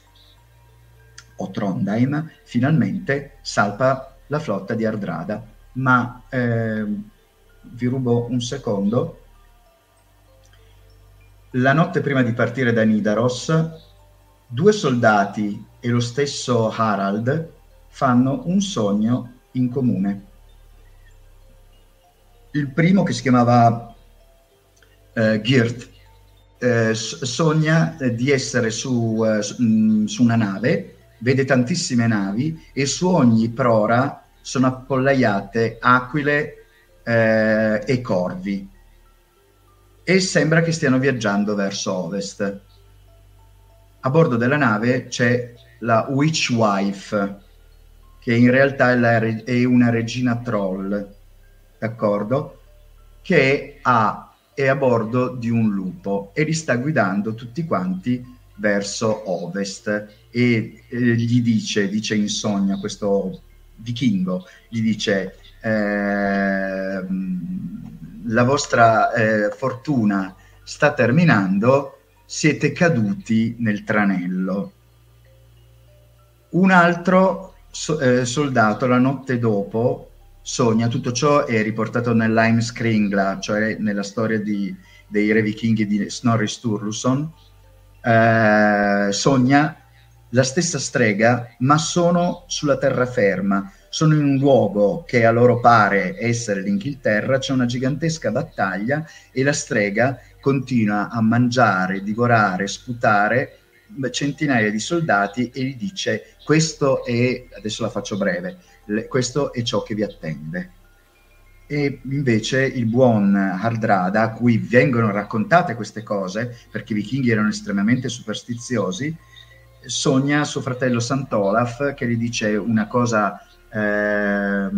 o Trondheim, finalmente salpa la flotta di Ardrada. Ma eh, vi rubo un secondo. La notte prima di partire da Nidaros, due soldati e lo stesso Harald fanno un sogno in comune. Il primo, che si chiamava eh, Girt, eh, sogna di essere su, eh, su, mm, su una nave vede tantissime navi e su ogni prora sono appollaiate aquile eh, e corvi e sembra che stiano viaggiando verso ovest. A bordo della nave c'è la Witch Wife, che in realtà è, la, è una regina troll, d'accordo? Che ha, è a bordo di un lupo e li sta guidando tutti quanti verso ovest e eh, gli dice, dice in sogno questo vichingo, gli dice eh, la vostra eh, fortuna sta terminando, siete caduti nel tranello. Un altro so, eh, soldato la notte dopo sogna, tutto ciò è riportato nell'Heimskringla, cioè nella storia di, dei re vichinghi di Snorri Sturluson, eh, sogna la stessa strega, ma sono sulla terraferma, sono in un luogo che a loro pare essere l'Inghilterra, c'è una gigantesca battaglia e la strega continua a mangiare, divorare, sputare centinaia di soldati e gli dice questo è, adesso la faccio breve, questo è ciò che vi attende. E invece il buon Hardrada, a cui vengono raccontate queste cose, perché i vichinghi erano estremamente superstiziosi, sogna suo fratello Sant'Olaf che gli dice una cosa eh,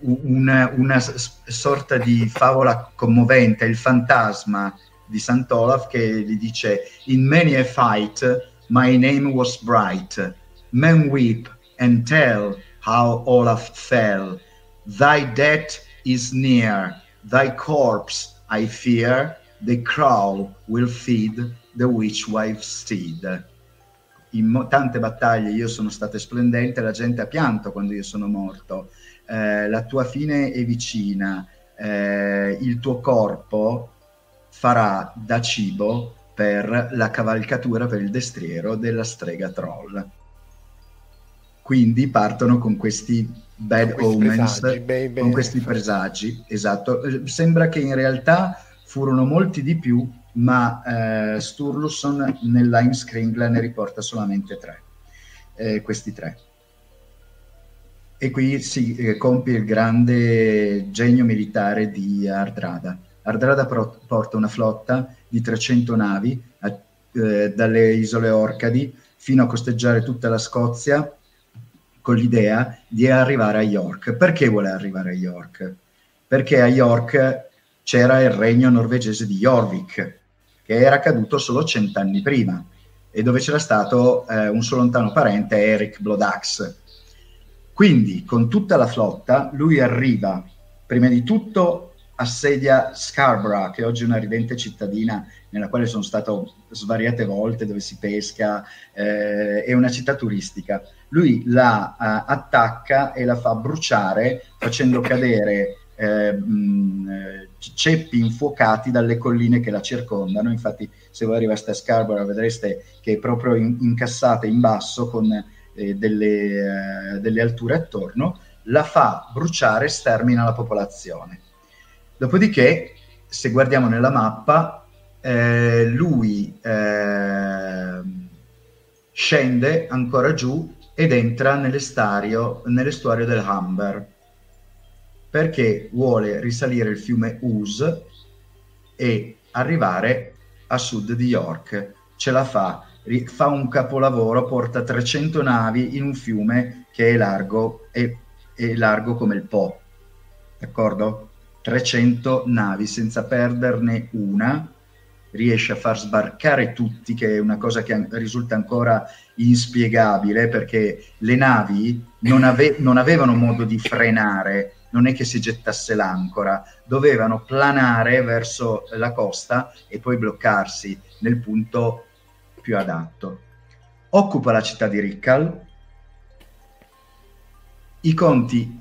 una, una sorta di favola commovente, il fantasma di Sant'Olaf che gli dice In many a fight my name was bright, men weep and tell how Olaf fell. Thy death is near, thy corpse I fear, the crow will feed the witch wife steed. In mo- tante battaglie io sono stato splendente, la gente ha pianto quando io sono morto. Eh, la tua fine è vicina, eh, il tuo corpo farà da cibo per la cavalcatura, per il destriero della strega troll. Quindi partono con questi bad con questi omens, presagi, beh, beh. con questi presagi, esatto. Eh, sembra che in realtà furono molti di più, ma eh, Sturluson nell'Heimskringla ne riporta solamente tre, eh, questi tre. E qui si eh, compie il grande genio militare di Ardrada. Ardrada pro- porta una flotta di 300 navi eh, dalle isole Orcadi fino a costeggiare tutta la Scozia con l'idea di arrivare a York. Perché vuole arrivare a York? Perché a York c'era il regno norvegese di Jorvik, che era caduto solo cent'anni prima, e dove c'era stato eh, un suo lontano parente, Eric Blodax. Quindi, con tutta la flotta, lui arriva, prima di tutto, assedia Scarborough, che oggi è una ridente cittadina nella quale sono stato svariate volte, dove si pesca, eh, è una città turistica. Lui la uh, attacca e la fa bruciare facendo cadere eh, mh, ceppi infuocati dalle colline che la circondano. Infatti, se voi arrivaste a Scarborough vedreste che è proprio in, incassata in basso con eh, delle, eh, delle alture attorno. La fa bruciare e stermina la popolazione. Dopodiché, se guardiamo nella mappa, eh, lui eh, scende ancora giù ed entra nell'estuario, nell'estuario del Humber perché vuole risalire il fiume Us e arrivare a sud di York. Ce la fa, fa un capolavoro, porta 300 navi in un fiume che è largo, è, è largo come il Po, d'accordo? 300 navi senza perderne una, riesce a far sbarcare tutti, che è una cosa che risulta ancora inspiegabile perché le navi non, ave- non avevano modo di frenare, non è che si gettasse l'ancora, dovevano planare verso la costa e poi bloccarsi nel punto più adatto. Occupa la città di Rikkal, i conti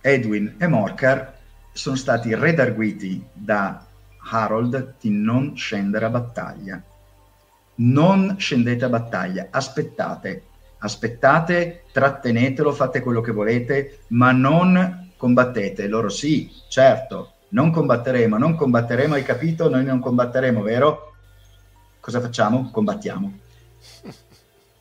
Edwin e Morcar sono stati redarguiti da Harold di non scendere a battaglia. Non scendete a battaglia, aspettate, aspettate, trattenetelo, fate quello che volete, ma non combattete. Loro sì, certo, non combatteremo, non combatteremo, hai capito? Noi non combatteremo, vero? Cosa facciamo? Combattiamo.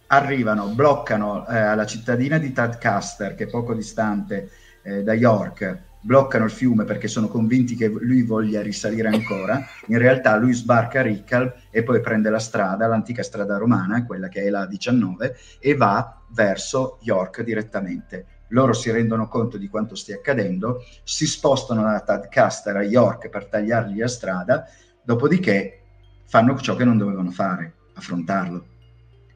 Arrivano, bloccano eh, la cittadina di Tadcaster, che è poco distante eh, da York, bloccano il fiume perché sono convinti che lui voglia risalire ancora. In realtà lui sbarca a Riccal e poi prende la strada, l'antica strada romana, quella che è la 19, e va verso York direttamente. Loro si rendono conto di quanto stia accadendo, si spostano da Tadcaster a York per tagliargli la strada, dopodiché fanno ciò che non dovevano fare, affrontarlo.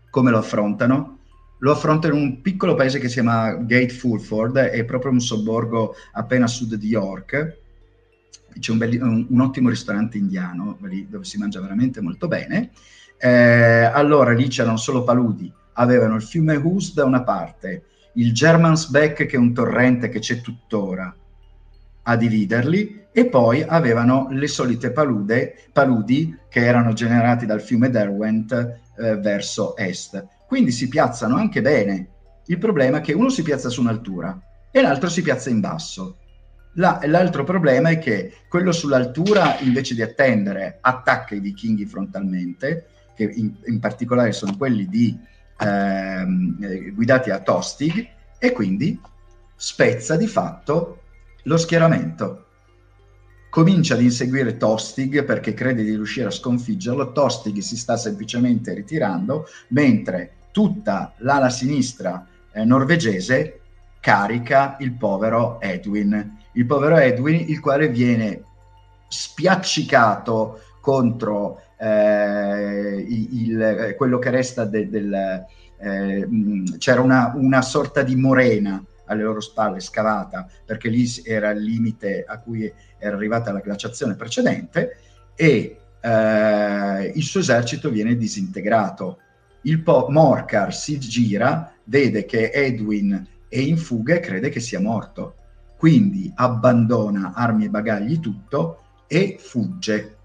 Come lo affrontano? lo affronta in un piccolo paese che si chiama Gate Fulford, è proprio un sobborgo appena a sud di York. C'è un, belli, un, un ottimo ristorante indiano lì, dove si mangia veramente molto bene. Eh, allora lì c'erano solo paludi, avevano il fiume Hus da una parte, il Germansbeck che è un torrente che c'è tuttora a dividerli e poi avevano le solite palude, paludi che erano generati dal fiume Derwent eh, verso est quindi si piazzano anche bene. Il problema è che uno si piazza su un'altura e l'altro si piazza in basso. La, l'altro problema è che quello sull'altura, invece di attendere, attacca i vichinghi frontalmente, che in, in particolare sono quelli di, ehm, eh, guidati a Tostig, e quindi spezza di fatto lo schieramento comincia ad inseguire Tostig perché crede di riuscire a sconfiggerlo. Tostig si sta semplicemente ritirando, mentre tutta l'ala sinistra eh, norvegese carica il povero Edwin. Il povero Edwin, il quale viene spiaccicato contro eh, il, quello che resta de, del... Eh, c'era una, una sorta di morena alle loro spalle scavata perché lì era il limite a cui era arrivata la glaciazione precedente e eh, il suo esercito viene disintegrato. Il po- Morcar si gira, vede che Edwin è in fuga e crede che sia morto. Quindi abbandona armi e bagagli tutto e fugge.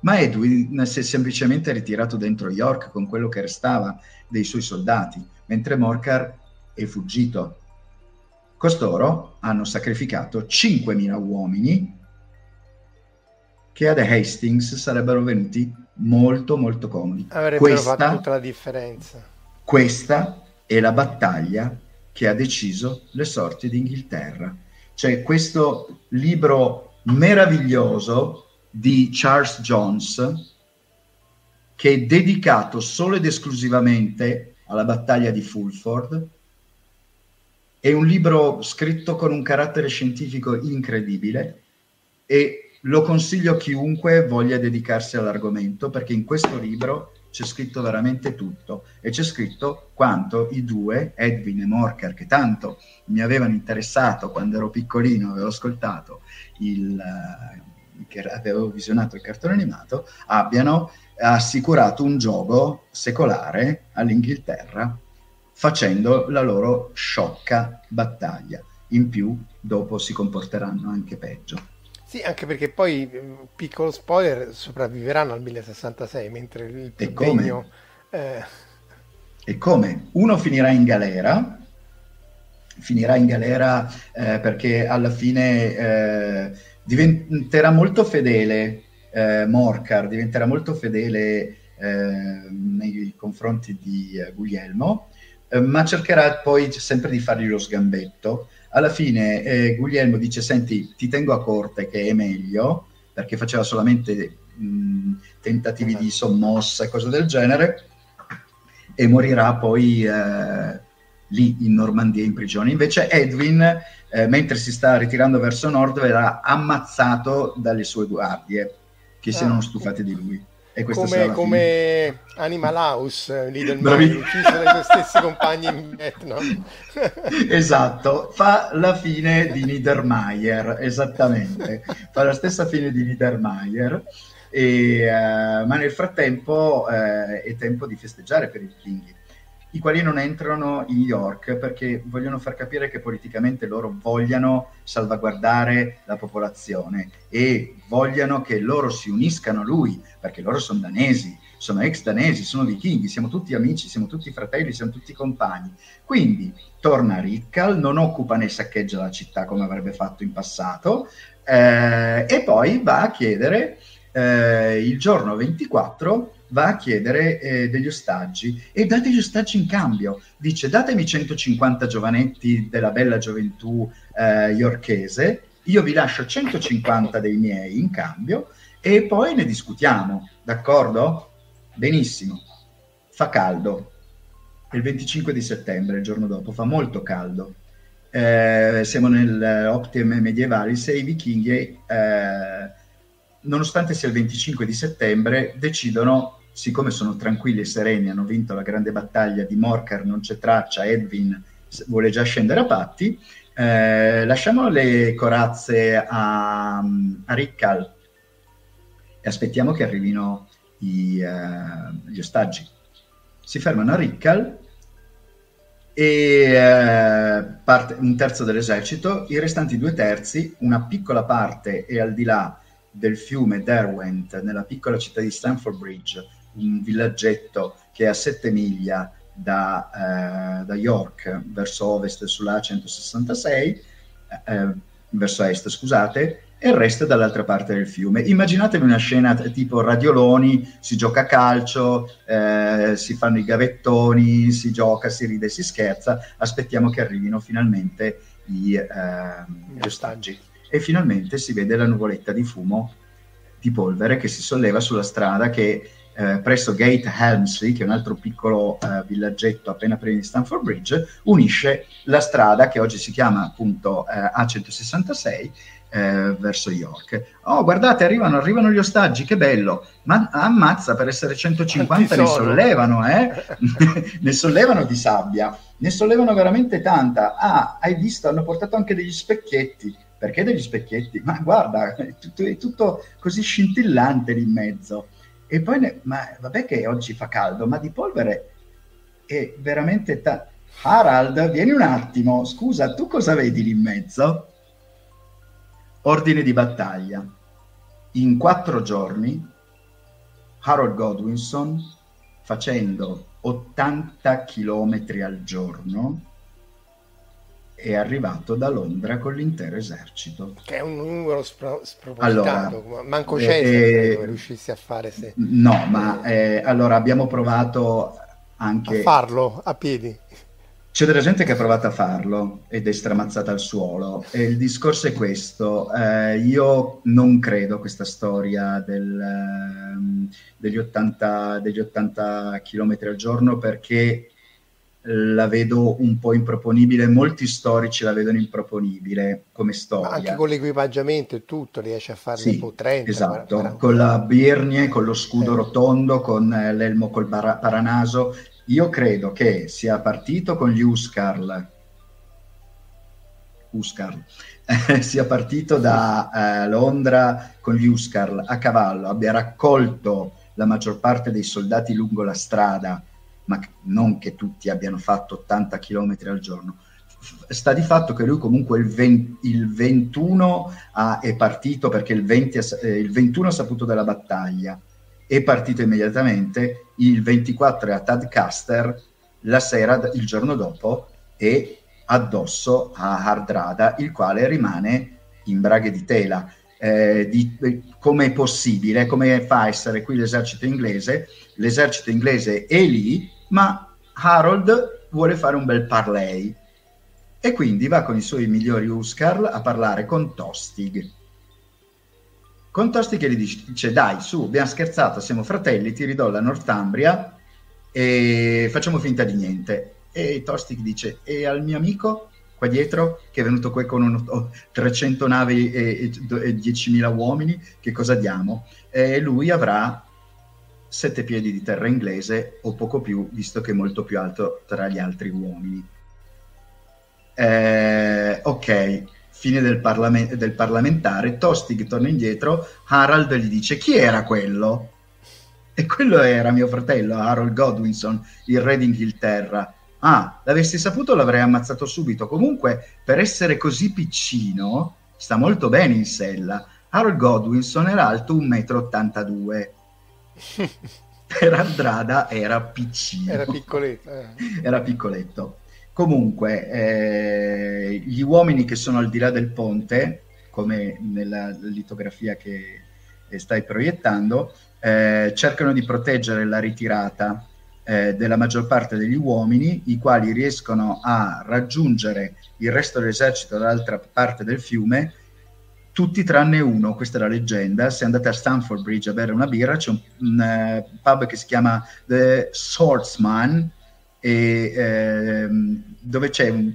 Ma Edwin si è semplicemente ritirato dentro York con quello che restava dei suoi soldati, mentre Morcar è fuggito. Costoro hanno sacrificato 5.000 uomini che ad Hastings sarebbero venuti molto molto comodi. Avrebbero questa, fatto tutta la differenza. Questa è la battaglia che ha deciso le sorti d'Inghilterra. Cioè questo libro meraviglioso di Charles Jones che è dedicato solo ed esclusivamente alla battaglia di Fulford. È un libro scritto con un carattere scientifico incredibile e lo consiglio a chiunque voglia dedicarsi all'argomento perché in questo libro c'è scritto veramente tutto e c'è scritto quanto i due, Edwin e Morker, che tanto mi avevano interessato quando ero piccolino, avevo ascoltato il, uh, che avevo visionato il cartone animato, abbiano assicurato un gioco secolare all'Inghilterra facendo la loro sciocca battaglia. In più, dopo si comporteranno anche peggio. Sì, anche perché poi, mm, piccolo spoiler, sopravviveranno al 1066, mentre il e degno... Eh... E come? Uno finirà in galera, finirà in galera eh, perché alla fine eh, diventerà molto fedele eh, Morcar, diventerà molto fedele eh, nei confronti di eh, Guglielmo, ma cercherà poi sempre di fargli lo sgambetto. Alla fine eh, Guglielmo dice, senti, ti tengo a corte che è meglio, perché faceva solamente mh, tentativi di sommossa e cose del genere, e morirà poi eh, lì in Normandia in prigione. Invece Edwin, eh, mentre si sta ritirando verso nord, verrà ammazzato dalle sue guardie, che si erano ah, stufate di lui. E come, come Animal House lì del mare, ucciso dai suoi stessi compagni in Vietnam. esatto, fa la fine di Niedermayer, esattamente, fa la stessa fine di Niedermayer. E, uh, ma nel frattempo uh, è tempo di festeggiare per i vichinghi i quali non entrano in York perché vogliono far capire che politicamente loro vogliano salvaguardare la popolazione e vogliono che loro si uniscano a lui, perché loro sono danesi, sono ex danesi, sono vichinghi, siamo tutti amici, siamo tutti fratelli, siamo tutti compagni. Quindi torna a Rikkal, non occupa né saccheggia la città come avrebbe fatto in passato eh, e poi va a chiedere eh, il giorno 24 va a chiedere eh, degli ostaggi e dà degli ostaggi in cambio. Dice datemi 150 giovanetti della bella gioventù eh, yorkese, io vi lascio 150 dei miei in cambio e poi ne discutiamo, d'accordo? Benissimo. Fa caldo. Il 25 di settembre, il giorno dopo, fa molto caldo. Eh, siamo nell'Optim medievale, se i vichinghi, eh, nonostante sia il 25 di settembre, decidono siccome sono tranquilli e sereni, hanno vinto la grande battaglia di Morcar, non c'è traccia, Edwin vuole già scendere a patti, eh, lasciamo le corazze a, a Rikkal e aspettiamo che arrivino i, uh, gli ostaggi. Si fermano a Rikkal e uh, parte un terzo dell'esercito, i restanti due terzi, una piccola parte è al di là del fiume Derwent, nella piccola città di Stamford Bridge, un villaggetto che è a 7 miglia da, eh, da York verso ovest sulla 166, eh, verso est, scusate, e il resto è dall'altra parte del fiume. Immaginatevi una scena tipo Radioloni, si gioca a calcio, eh, si fanno i gavettoni, si gioca, si ride, si scherza, aspettiamo che arrivino finalmente i, eh, gli ostaggi. E finalmente si vede la nuvoletta di fumo, di polvere che si solleva sulla strada che eh, presso Gate Helmsley, che è un altro piccolo eh, villaggetto appena prima di Stanford Bridge, unisce la strada che oggi si chiama appunto eh, A166 eh, verso York. Oh, guardate, arrivano, arrivano, gli ostaggi, che bello! Ma ammazza, per essere 150 ne sollevano, eh? ne sollevano di sabbia, ne sollevano veramente tanta. Ah, hai visto, hanno portato anche degli specchietti. Perché degli specchietti? Ma guarda, è tutto, è tutto così scintillante lì in mezzo. E poi, ne, ma vabbè che oggi fa caldo, ma di polvere è veramente... Ta- Harald, vieni un attimo, scusa, tu cosa vedi lì in mezzo? Ordine di battaglia. In quattro giorni, Harold Godwinson, facendo 80 km al giorno, è arrivato da Londra con l'intero esercito. Che è un numero spro- spropositato, allora, manco Cesare eh, riuscissi a fare se... No, ma eh, allora abbiamo provato anche... A farlo a piedi. C'è della gente che ha provato a farlo ed è stramazzata al suolo. E il discorso è questo: eh, io non credo a questa storia del, um, degli, 80, degli 80 km al giorno perché la vedo un po' improponibile. Molti storici la vedono improponibile come storia. Ma anche con l'equipaggiamento e tutto riesce a farne sì, un po' 30. Esatto, 40. con la birnie, con lo scudo eh. rotondo, con l'elmo col bar- paranaso io credo che sia partito con gli Uscarl, Uscarl sia partito da eh, Londra con gli Uscarl a cavallo, abbia raccolto la maggior parte dei soldati lungo la strada, ma non che tutti abbiano fatto 80 km al giorno. Sta di fatto che lui comunque il, 20, il 21 ha, è partito perché il, 20, eh, il 21 ha saputo della battaglia, è partito immediatamente, il 24 è a Tadcaster, la sera, il giorno dopo, è addosso a Hardrada, il quale rimane in braghe di tela. Eh, di, come è possibile, come fa a essere qui l'esercito inglese? L'esercito inglese è lì, ma Harold vuole fare un bel parley. E quindi va con i suoi migliori Uskarl a parlare con Tostig. Con Tosti che gli dice dai su abbiamo scherzato siamo fratelli ti ridò la Northumbria e facciamo finta di niente. E Tostic dice e al mio amico qua dietro che è venuto qui con un, oh, 300 navi e, e, e 10.000 uomini che cosa diamo? E lui avrà sette piedi di terra inglese o poco più visto che è molto più alto tra gli altri uomini eh, ok fine del, parlame- del parlamentare, Tostig torna indietro, Harald gli dice chi era quello? E quello era mio fratello, Harold Godwinson, il re d'Inghilterra. Ah, l'avessi saputo l'avrei ammazzato subito. Comunque, per essere così piccino, sta molto bene in sella. Harold Godwinson era alto 1,82 m. per Andrada era piccino. Era piccoletto. Eh. Era piccoletto. Comunque, eh, gli uomini che sono al di là del ponte, come nella litografia che stai proiettando, eh, cercano di proteggere la ritirata eh, della maggior parte degli uomini, i quali riescono a raggiungere il resto dell'esercito dall'altra parte del fiume, tutti tranne uno, questa è la leggenda. Se andate a Stanford Bridge a bere una birra, c'è un, un uh, pub che si chiama The Swordsman, e, ehm, dove c'è un,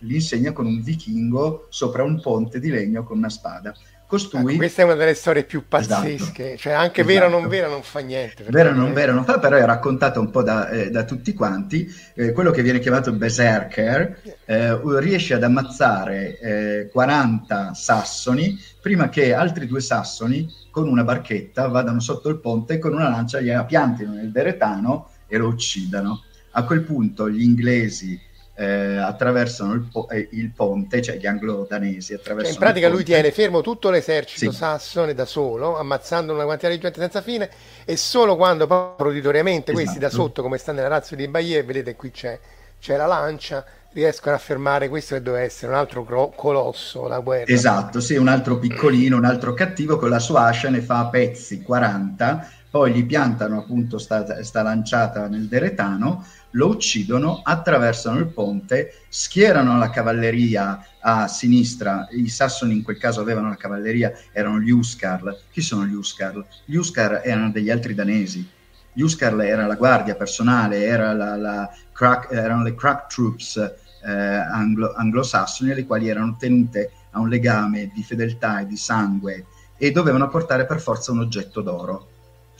l'insegna con un vichingo sopra un ponte di legno con una spada. Costui... Ecco, questa è una delle storie più pazzesche, esatto. cioè anche esatto. vera o non vera non fa niente. Vera o non vera non fa, però è raccontata un po' da, eh, da tutti quanti. Eh, quello che viene chiamato berserker eh, riesce ad ammazzare 40 eh, sassoni prima che altri due sassoni con una barchetta vadano sotto il ponte e con una lancia gli piantino nel deretano e lo uccidano. A quel punto gli inglesi eh, attraversano il, po- eh, il, ponte, cioè gli anglo-danesi attraversano cioè in pratica lui tiene fermo tutto l'esercito sì. sassone da solo, ammazzando una quantità di gente senza fine e solo quando proditoriamente esatto. questi da esatto. sotto, come sta nella razza di Bayer, vedete qui c'è, c'è la lancia, riescono a fermare questo che doveva essere un altro cro- colosso, la guerra. Esatto, sì, un altro piccolino, un altro cattivo, con la sua ascia ne fa a pezzi 40, poi gli piantano appunto sta, sta lanciata nel deretano, lo uccidono, attraversano il ponte, schierano la cavalleria a sinistra, i sassoni in quel caso avevano la cavalleria, erano gli Uskarl. Chi sono gli Uskarl? Gli Uskarl erano degli altri danesi, Gli Uscarle era la guardia personale, era la, la crack, erano le crack troops eh, anglo- anglosassoni, le quali erano tenute a un legame di fedeltà e di sangue e dovevano portare per forza un oggetto d'oro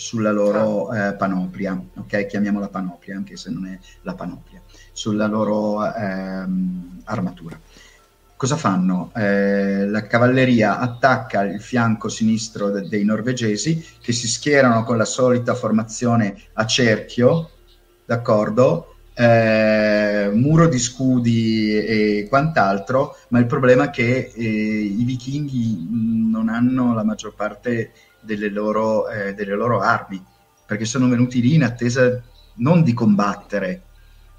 sulla loro ah. eh, panoplia, ok? Chiamiamola panoplia, anche se non è la panoplia, sulla loro ehm, armatura. Cosa fanno? Eh, la cavalleria attacca il fianco sinistro de- dei norvegesi che si schierano con la solita formazione a cerchio, d'accordo? Eh, muro di scudi e quant'altro, ma il problema è che eh, i vichinghi non hanno la maggior parte delle loro, eh, delle loro armi, perché sono venuti lì in attesa non di combattere.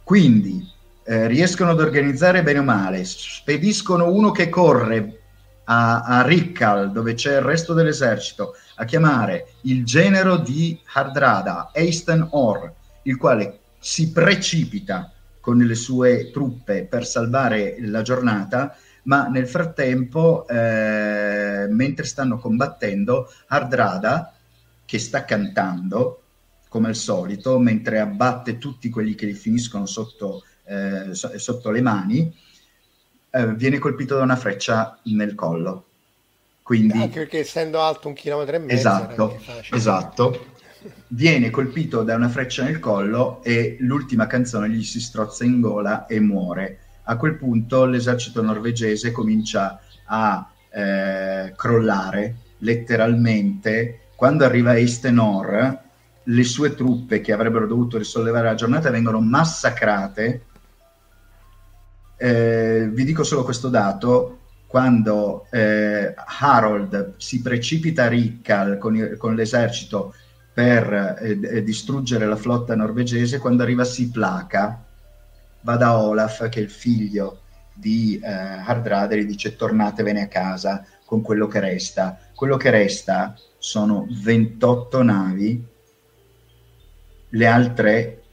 Quindi eh, riescono ad organizzare bene o male, spediscono uno che corre a, a Rikkal, dove c'è il resto dell'esercito, a chiamare il genero di Hardrada, Eisten Or, il quale si precipita con le sue truppe per salvare la giornata ma nel frattempo, eh, mentre stanno combattendo, Hardrada, che sta cantando, come al solito, mentre abbatte tutti quelli che gli finiscono sotto, eh, sotto le mani, eh, viene colpito da una freccia nel collo. Quindi, Anche perché essendo alto un chilometro e mezzo. Esatto, esatto. Viene colpito da una freccia nel collo e l'ultima canzone gli si strozza in gola e muore a quel punto l'esercito norvegese comincia a eh, crollare letteralmente. Quando arriva Eistenor, le sue truppe che avrebbero dovuto risollevare la giornata vengono massacrate. Eh, vi dico solo questo dato, quando eh, Harold si precipita a Rikkal con, con l'esercito per eh, distruggere la flotta norvegese, quando arriva si placa va da Olaf, che è il figlio di eh, Hardrada, e dice tornatevene a casa con quello che resta. Quello che resta sono 28 navi, le altre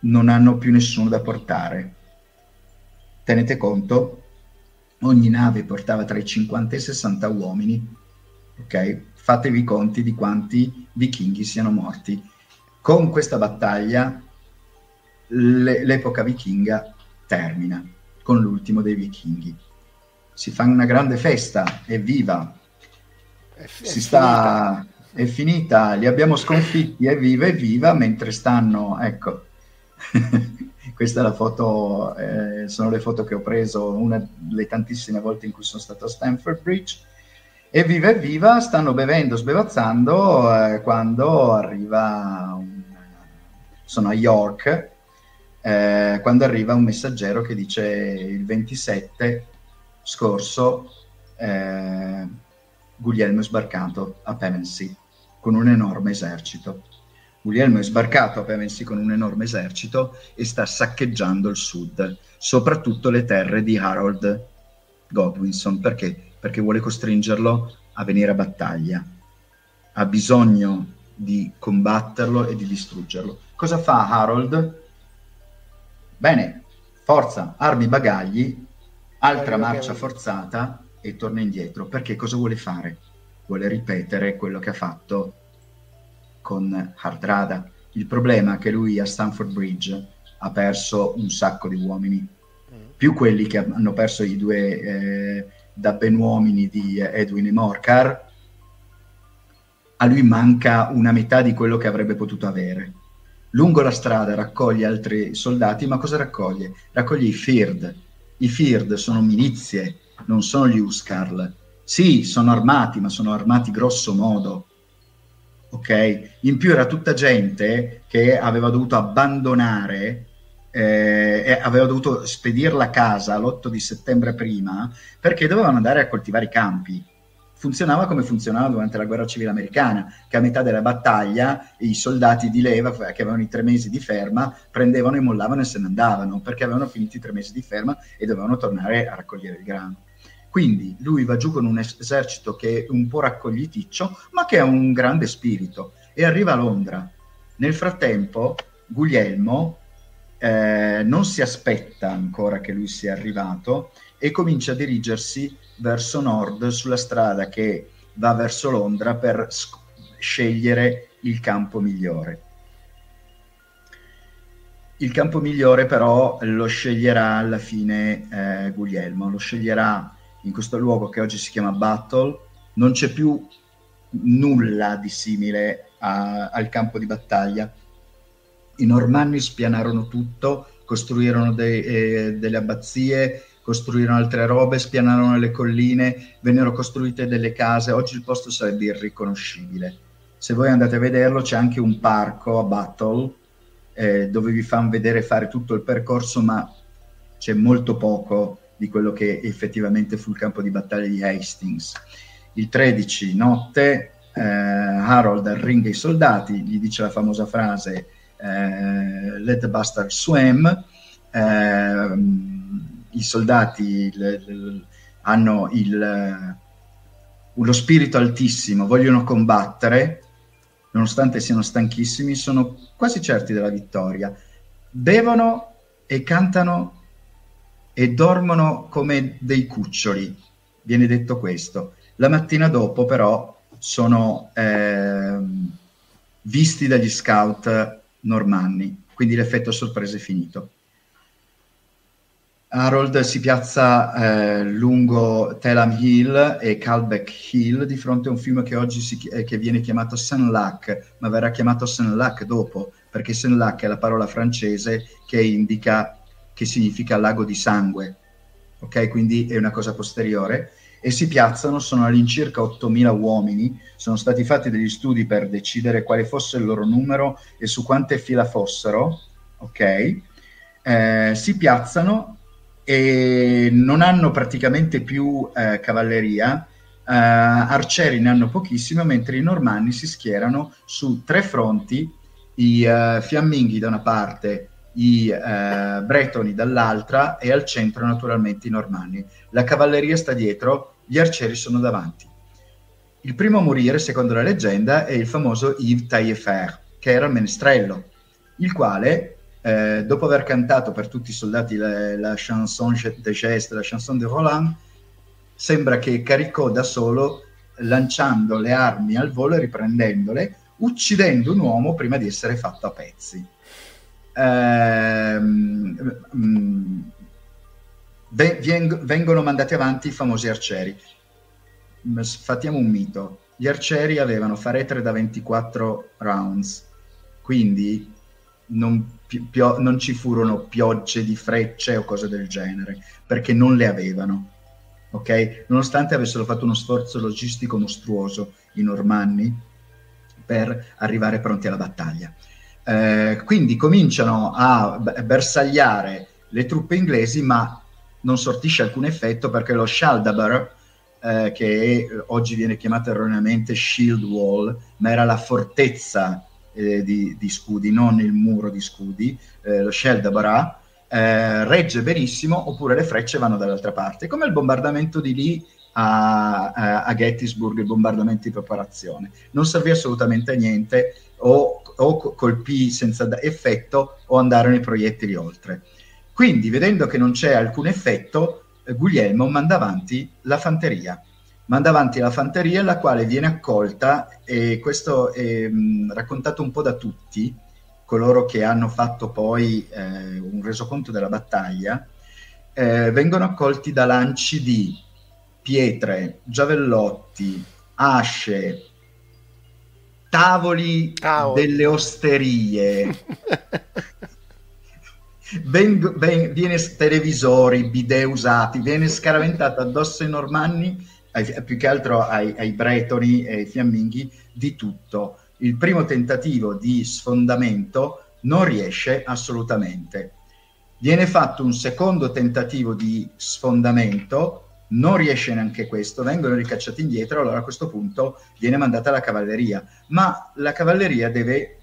non hanno più nessuno da portare. Tenete conto, ogni nave portava tra i 50 e i 60 uomini, ok? Fatevi conti di quanti vichinghi siano morti. Con questa battaglia l'epoca vichinga termina con l'ultimo dei vichinghi. Si fa una grande festa, evviva! È, è si sta, finita. è finita, li abbiamo sconfitti, evviva, evviva, mentre stanno, ecco, questa è la foto, eh, sono le foto che ho preso una delle tantissime volte in cui sono stato a Stanford Bridge. Evviva, evviva, stanno bevendo, sbevazzando eh, quando arriva un... sono a York eh, quando arriva un messaggero che dice il 27 scorso eh, Guglielmo è sbarcato a Pevensey con un enorme esercito. Guglielmo è sbarcato a Pevensey con un enorme esercito e sta saccheggiando il sud, soprattutto le terre di Harold Godwinson. Perché? Perché vuole costringerlo a venire a battaglia. Ha bisogno di combatterlo e di distruggerlo. Cosa fa Harold? Bene, forza, armi, bagagli, altra marcia forzata e torna indietro. Perché cosa vuole fare? Vuole ripetere quello che ha fatto con Hardrada. Il problema è che lui a Stanford Bridge ha perso un sacco di uomini, più quelli che hanno perso i due eh, dabbenuomini di Edwin e Morcar. A lui manca una metà di quello che avrebbe potuto avere lungo la strada raccoglie altri soldati, ma cosa raccoglie? Raccoglie i Fird. I Fird sono milizie, non sono gli Uskarl. Sì, sono armati, ma sono armati grosso modo. Ok? In più era tutta gente che aveva dovuto abbandonare eh, aveva dovuto spedirla a casa l'8 di settembre prima perché dovevano andare a coltivare i campi funzionava come funzionava durante la guerra civile americana, che a metà della battaglia i soldati di leva, che avevano i tre mesi di ferma, prendevano e mollavano e se ne andavano, perché avevano finito i tre mesi di ferma e dovevano tornare a raccogliere il grano. Quindi lui va giù con un esercito che è un po' raccogliticcio, ma che ha un grande spirito, e arriva a Londra. Nel frattempo, Guglielmo eh, non si aspetta ancora che lui sia arrivato e comincia a dirigersi verso nord sulla strada che va verso Londra per sc- scegliere il campo migliore. il campo migliore però lo sceglierà alla fine eh, Guglielmo, lo sceglierà in questo luogo che oggi si chiama Battle, non c'è più nulla di simile a, al campo di battaglia. I normanni spianarono tutto, costruirono de, eh, delle abbazie, costruirono altre robe, spianarono le colline, vennero costruite delle case, oggi il posto sarebbe irriconoscibile. Se voi andate a vederlo c'è anche un parco a Battle eh, dove vi fanno vedere fare tutto il percorso, ma c'è molto poco di quello che effettivamente fu il campo di battaglia di Hastings. Il 13 notte eh, Harold arringa i soldati, gli dice la famosa frase eh, Let the bastard swim. Eh, i soldati l, l, hanno il, lo spirito altissimo, vogliono combattere, nonostante siano stanchissimi, sono quasi certi della vittoria. Bevono e cantano e dormono come dei cuccioli, viene detto questo. La mattina dopo però sono eh, visti dagli scout normanni, quindi l'effetto sorpresa è finito. Harold si piazza eh, lungo Telam Hill e Calbeck Hill di fronte a un fiume che oggi si, eh, che viene chiamato Saint-Lac, ma verrà chiamato Saint-Lac dopo, perché Saint-Lac è la parola francese che indica, che significa lago di sangue, ok? Quindi è una cosa posteriore. E si piazzano, sono all'incirca 8.000 uomini, sono stati fatti degli studi per decidere quale fosse il loro numero e su quante fila fossero, ok? Eh, si piazzano e non hanno praticamente più eh, cavalleria, eh, arcieri ne hanno pochissimo, mentre i normanni si schierano su tre fronti, i uh, fiamminghi da una parte, i uh, bretoni dall'altra e al centro naturalmente i normanni. La cavalleria sta dietro, gli arcieri sono davanti. Il primo a morire, secondo la leggenda, è il famoso Yves Taillefer, che era il menestrello, il quale eh, dopo aver cantato per tutti i soldati la, la chanson de geste, la chanson de Roland, sembra che caricò da solo lanciando le armi al volo e riprendendole, uccidendo un uomo prima di essere fatto a pezzi. Mm, vengono mandati avanti i famosi arcieri. Fattiamo un mito. Gli arcieri avevano faretre da 24 rounds, quindi non pio- non ci furono piogge di frecce o cose del genere, perché non le avevano. Ok? Nonostante avessero fatto uno sforzo logistico mostruoso i normanni per arrivare pronti alla battaglia. Eh, quindi cominciano a bersagliare le truppe inglesi, ma non sortisce alcun effetto perché lo Shaldabar, eh, che oggi viene chiamato erroneamente Shield Wall, ma era la fortezza eh, di, di, scudi, non il muro di scudi, eh, lo shell da Barà, eh, regge benissimo oppure le frecce vanno dall'altra parte, come il bombardamento di lì a, a, Gettysburg, il bombardamento di preparazione. Non servì assolutamente a niente o, o colpì senza effetto o andarono i proiettili oltre. Quindi, vedendo che non c'è alcun effetto, eh, Guglielmo manda avanti la fanteria manda avanti la fanteria, la quale viene accolta, e questo è mh, raccontato un po' da tutti, coloro che hanno fatto poi eh, un resoconto della battaglia, eh, vengono accolti da lanci di pietre, giavellotti, asce, tavoli oh. delle osterie. ben, ben, viene televisori, bidet usati, viene scaraventato addosso ai normanni ai, più che altro ai, ai bretoni e ai fiamminghi, di tutto. Il primo tentativo di sfondamento non riesce assolutamente. Viene fatto un secondo tentativo di sfondamento, non riesce neanche questo, vengono ricacciati indietro, allora a questo punto viene mandata la cavalleria, ma la cavalleria deve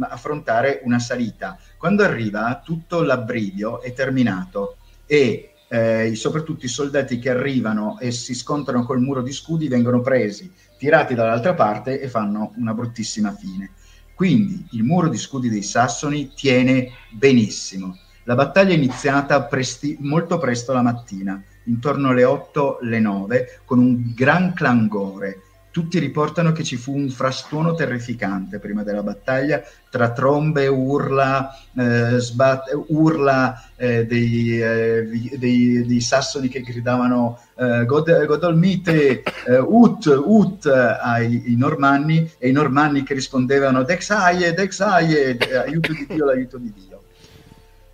affrontare una salita. Quando arriva tutto l'abbrivio è terminato e eh, soprattutto i soldati che arrivano e si scontrano col muro di scudi vengono presi, tirati dall'altra parte e fanno una bruttissima fine. Quindi il muro di scudi dei Sassoni tiene benissimo. La battaglia è iniziata presti- molto presto la mattina, intorno alle 8, le 9, con un gran clangore. Tutti riportano che ci fu un frastuono terrificante prima della battaglia tra trombe, urla, eh, sbat- urla eh, dei, eh, dei, dei, sassoni che gridavano eh, God- Godolmite, eh, Ut, Ut ai, normanni e i normanni che rispondevano Dexaie, Dexaie, aiuto di Dio, l'aiuto di Dio.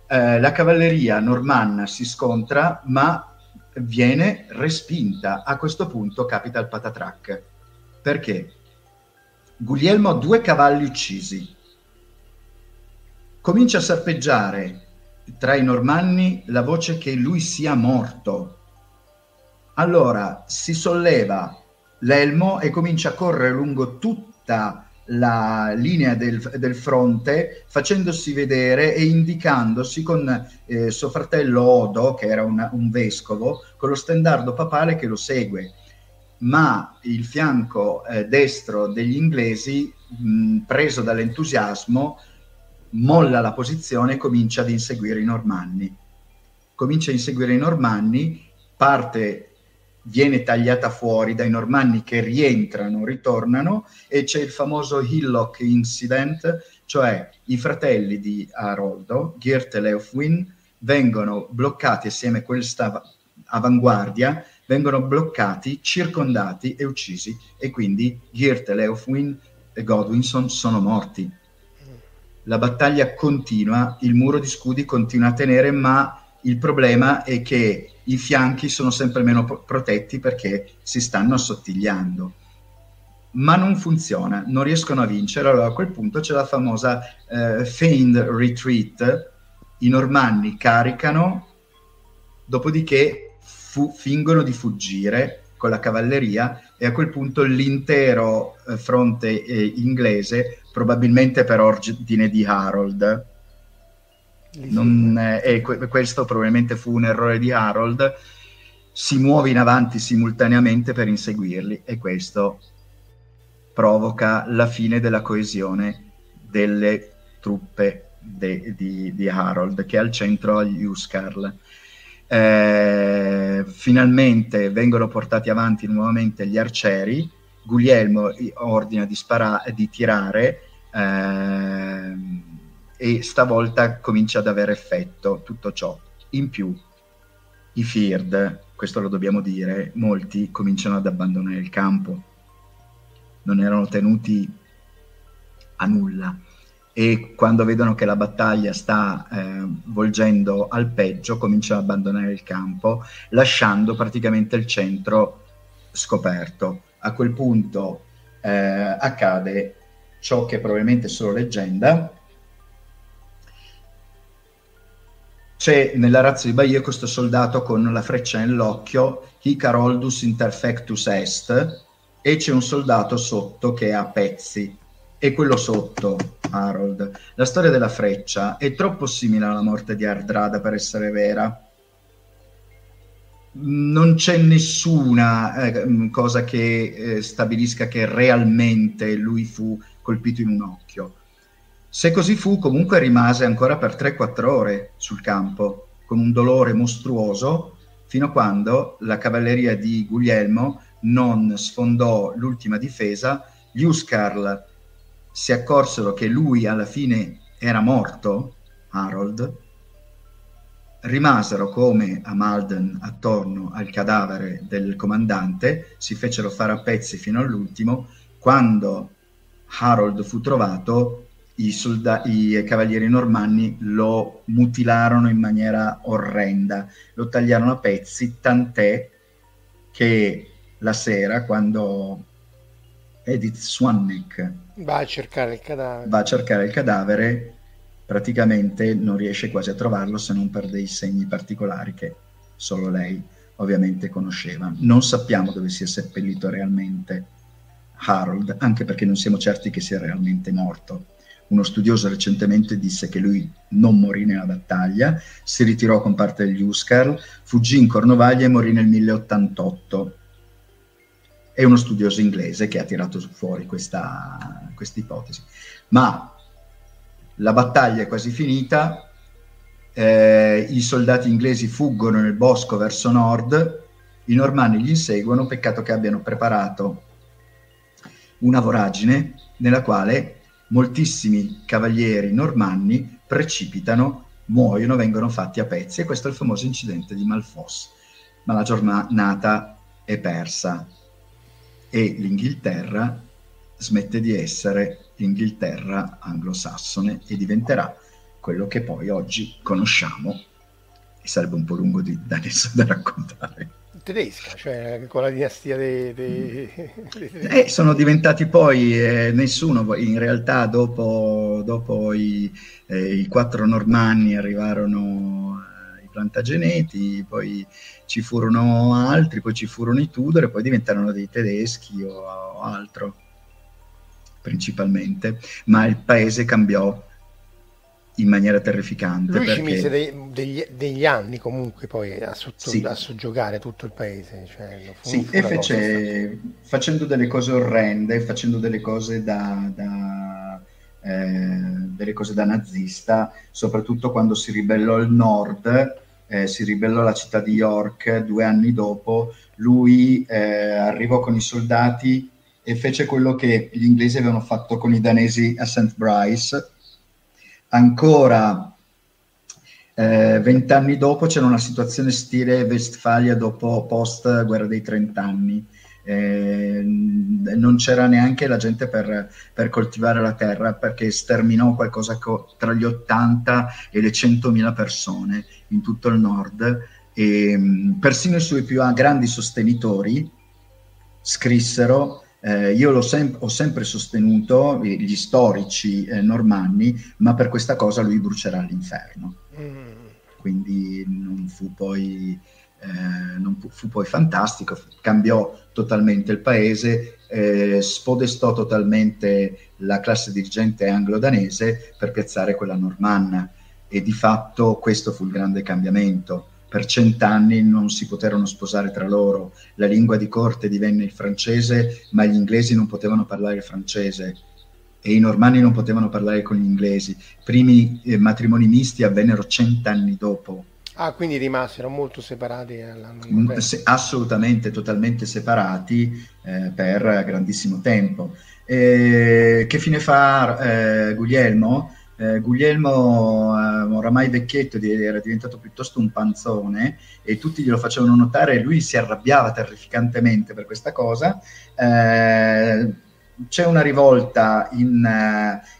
Eh, la cavalleria normanna si scontra ma viene respinta. A questo punto capita il patatrac perché? Guglielmo ha due cavalli uccisi, comincia a serpeggiare tra i normanni la voce che lui sia morto. Allora si solleva l'elmo e comincia a correre lungo tutta la linea del, del fronte, facendosi vedere e indicandosi con eh, suo fratello Odo, che era una, un vescovo, con lo stendardo papale che lo segue ma il fianco eh, destro degli inglesi, mh, preso dall'entusiasmo, molla la posizione e comincia ad inseguire i normanni. Comincia a inseguire i normanni, parte viene tagliata fuori dai normanni che rientrano, ritornano e c'è il famoso Hillock Incident, cioè i fratelli di Haroldo, Geert e Leofwin, vengono bloccati assieme a questa avanguardia vengono bloccati, circondati e uccisi e quindi Geert, Leofwin e Godwinson sono morti. La battaglia continua, il muro di scudi continua a tenere, ma il problema è che i fianchi sono sempre meno pro- protetti perché si stanno assottigliando. Ma non funziona, non riescono a vincere. Allora a quel punto c'è la famosa eh, feigned retreat. I normanni caricano, dopodiché fu- fingono di fuggire con la cavalleria e a quel punto l'intero eh, fronte eh, inglese, probabilmente per ordine di Harold, non, eh, e que- questo probabilmente fu un errore di Harold, si muove in avanti simultaneamente per inseguirli e questo provoca la fine della coesione delle truppe de- di-, di Harold che è al centro agli Uskarl eh, finalmente vengono portati avanti nuovamente gli arcieri, Guglielmo ordina di, spara- di tirare eh, e stavolta comincia ad avere effetto tutto ciò. In più, i Fird, questo lo dobbiamo dire, molti cominciano ad abbandonare il campo, non erano tenuti a nulla e quando vedono che la battaglia sta eh, volgendo al peggio cominciano ad abbandonare il campo lasciando praticamente il centro scoperto. A quel punto eh, accade ciò che probabilmente è solo leggenda. C'è nella razza di Bahia questo soldato con la freccia nell'occhio, Hic Haroldus interfectus est, e c'è un soldato sotto che ha pezzi e quello sotto, Harold. La storia della freccia è troppo simile alla morte di Ardrada per essere vera. Non c'è nessuna eh, cosa che eh, stabilisca che realmente lui fu colpito in un occhio. Se così fu, comunque rimase ancora per 3-4 ore sul campo, con un dolore mostruoso, fino a quando la cavalleria di Guglielmo non sfondò l'ultima difesa, gli Uskarl si accorsero che lui alla fine era morto, Harold, rimasero come a Malden attorno al cadavere del comandante, si fecero fare a pezzi fino all'ultimo, quando Harold fu trovato, i, solda- i cavalieri normanni lo mutilarono in maniera orrenda, lo tagliarono a pezzi, tant'è che la sera, quando Edith Swanneck va a cercare il cadavere, va a cercare il cadavere praticamente non riesce quasi a trovarlo se non per dei segni particolari che solo lei ovviamente conosceva. Non sappiamo dove sia seppellito realmente Harold, anche perché non siamo certi che sia realmente morto. Uno studioso recentemente disse che lui non morì nella battaglia, si ritirò con parte degli Uskarl, fuggì in Cornovaglia e morì nel 1088 è uno studioso inglese che ha tirato fuori questa ipotesi. Ma la battaglia è quasi finita, eh, i soldati inglesi fuggono nel bosco verso nord, i normanni gli inseguono, peccato che abbiano preparato una voragine nella quale moltissimi cavalieri normanni precipitano, muoiono, vengono fatti a pezzi e questo è il famoso incidente di Malfosse. Ma la giornata è persa e l'Inghilterra smette di essere l'Inghilterra anglosassone e diventerà quello che poi oggi conosciamo e sarebbe un po' lungo di, da adesso da raccontare. Tedesca, cioè con la dinastia dei... dei, dei eh, sono diventati poi, eh, nessuno, in realtà dopo, dopo i, eh, i, quattro normanni arrivarono plantageneti, poi ci furono altri, poi ci furono i Tudor e poi diventarono dei tedeschi o, o altro principalmente, ma il paese cambiò in maniera terrificante. Lui perché... ci mise dei, degli, degli, anni comunque poi a, sotto, sì. a soggiogare tutto il paese. Cioè, sì, e fece, facendo delle cose orrende, facendo delle cose da, da, eh, delle cose da nazista, soprattutto quando si ribellò il nord, eh, si ribellò la città di York due anni dopo, lui eh, arrivò con i soldati e fece quello che gli inglesi avevano fatto con i danesi a St. Brice ancora eh, vent'anni dopo c'era una situazione stile Westfalia dopo post guerra dei trent'anni. Eh, non c'era neanche la gente per, per, coltivare la terra perché sterminò qualcosa co- tra gli 80 e le 100.000 persone in tutto il nord e mh, persino i suoi più grandi sostenitori scrissero eh, io sem- ho sempre sostenuto gli storici eh, normanni, ma per questa cosa lui brucerà l'inferno. Mm. Quindi non fu poi, eh, fu poi fantastico, cambiò totalmente il paese, eh, spodestò totalmente la classe dirigente anglo-danese per piazzare quella normanna e di fatto questo fu il grande cambiamento per cent'anni non si poterono sposare tra loro, la lingua di corte divenne il francese, ma gli inglesi non potevano parlare il francese e i normanni non potevano parlare con gli inglesi. I primi eh, matrimoni misti avvennero cent'anni dopo. Ah, quindi rimasero molto separati? Mm, se, assolutamente, totalmente separati eh, per grandissimo tempo. Eh, che fine fa eh, Guglielmo? eh, Guglielmo eh, oramai vecchietto era diventato piuttosto un panzone e tutti glielo facevano notare e lui si arrabbiava terrificantemente per questa cosa. Eh, c'è una rivolta in,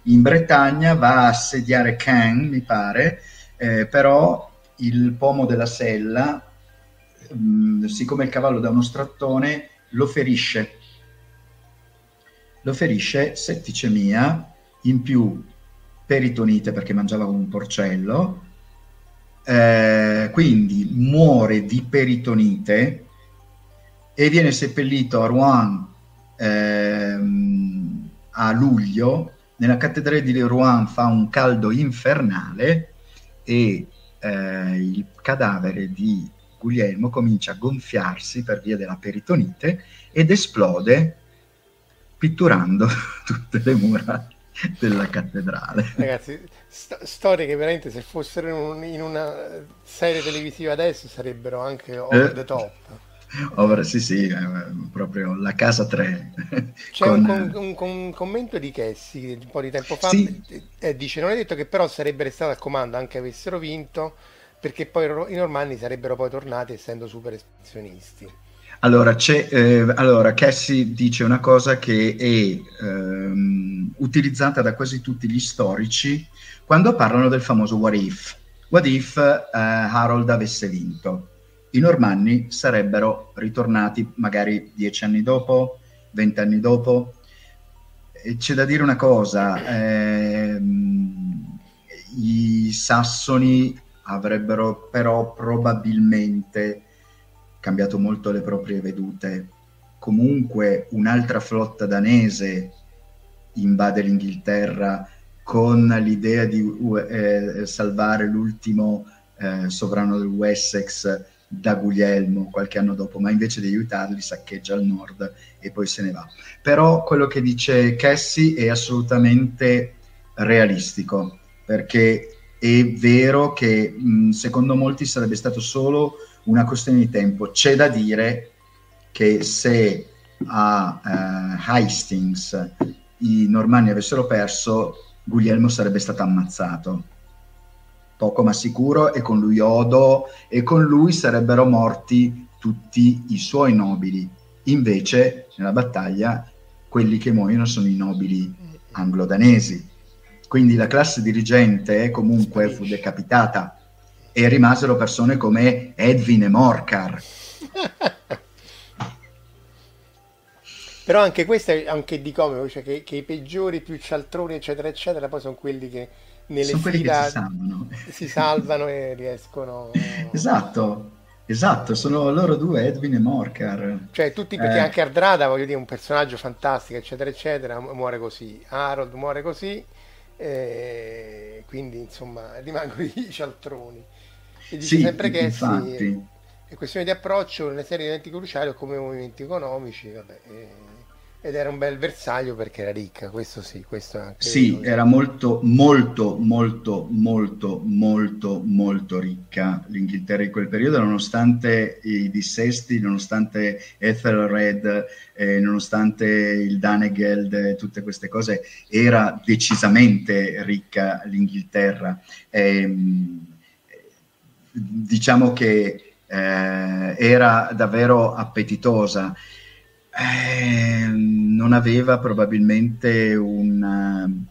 in, Bretagna, va a assediare Caen, mi pare, eh, però il pomo della sella, mh, mm, siccome il cavallo da uno strattone, lo ferisce. Lo ferisce setticemia, in più peritonite perché mangiava un porcello, eh, quindi muore di peritonite e viene seppellito a Rouen ehm, a luglio. Nella cattedrale di Rouen fa un caldo infernale e eh, il cadavere di Guglielmo comincia a gonfiarsi per via della peritonite ed esplode pitturando tutte le mura della cattedrale. Ragazzi, st- storie che veramente se fossero in, un, in, una serie televisiva adesso sarebbero anche over eh, the top. Over, sì, sì, eh, proprio la casa 3. C'è con... un, un, un, commento di Chessi un po' di tempo fa, sì. eh, dice non è detto che però sarebbe restato al comando anche avessero vinto, perché poi i normanni sarebbero poi tornati essendo super espansionisti. Allora, c'è, eh, allora, Cassie dice una cosa che è ehm, utilizzata da quasi tutti gli storici quando parlano del famoso what if. What if eh, Harold avesse vinto? I normanni sarebbero ritornati magari dieci anni dopo, vent'anni dopo. C'è da dire una cosa, ehm, i sassoni avrebbero però probabilmente cambiato molto le proprie vedute. Comunque un'altra flotta danese invade l'Inghilterra con l'idea di eh, salvare l'ultimo eh, sovrano del Wessex da Guglielmo qualche anno dopo, ma invece di aiutarli saccheggia il nord e poi se ne va. Però quello che dice Cassie è assolutamente realistico, perché è vero che mh, secondo molti sarebbe stato solo una questione di tempo. C'è da dire che se a uh, Hastings i normanni avessero perso, Guglielmo sarebbe stato ammazzato. Poco ma sicuro, e con lui Odo, e con lui sarebbero morti tutti i suoi nobili. Invece, nella battaglia, quelli che muoiono sono i nobili anglo-danesi. Quindi la classe dirigente comunque fu decapitata e rimasero persone come Edwin e Morcar. Però anche questo è anche di comico, cioè che, che, i peggiori, più cialtroni, eccetera, eccetera, poi sono quelli che nelle sono quelli che si salvano. si salvano e riescono. Esatto, esatto, sono loro due, Edwin e Morcar. Cioè, tutti perché eh. anche Ardrada, voglio dire, un personaggio fantastico, eccetera, eccetera, muore così. Harold muore così, eh, quindi insomma rimangono i cialtroni. E dice sì, sempre che infatti. sì, è questione di approccio, una serie di eventi cruciali o come movimenti economici, vabbè. Eh ed era un bel bersaglio perché era ricca, questo sì, questo anche. Sì, era molto, molto, molto, molto, molto, molto ricca l'Inghilterra in quel periodo, nonostante i dissesti, nonostante Ethelred, eh, nonostante il Danegeld e tutte queste cose, era decisamente ricca l'Inghilterra. Eh, diciamo che eh, era davvero appetitosa eh, non aveva probabilmente un,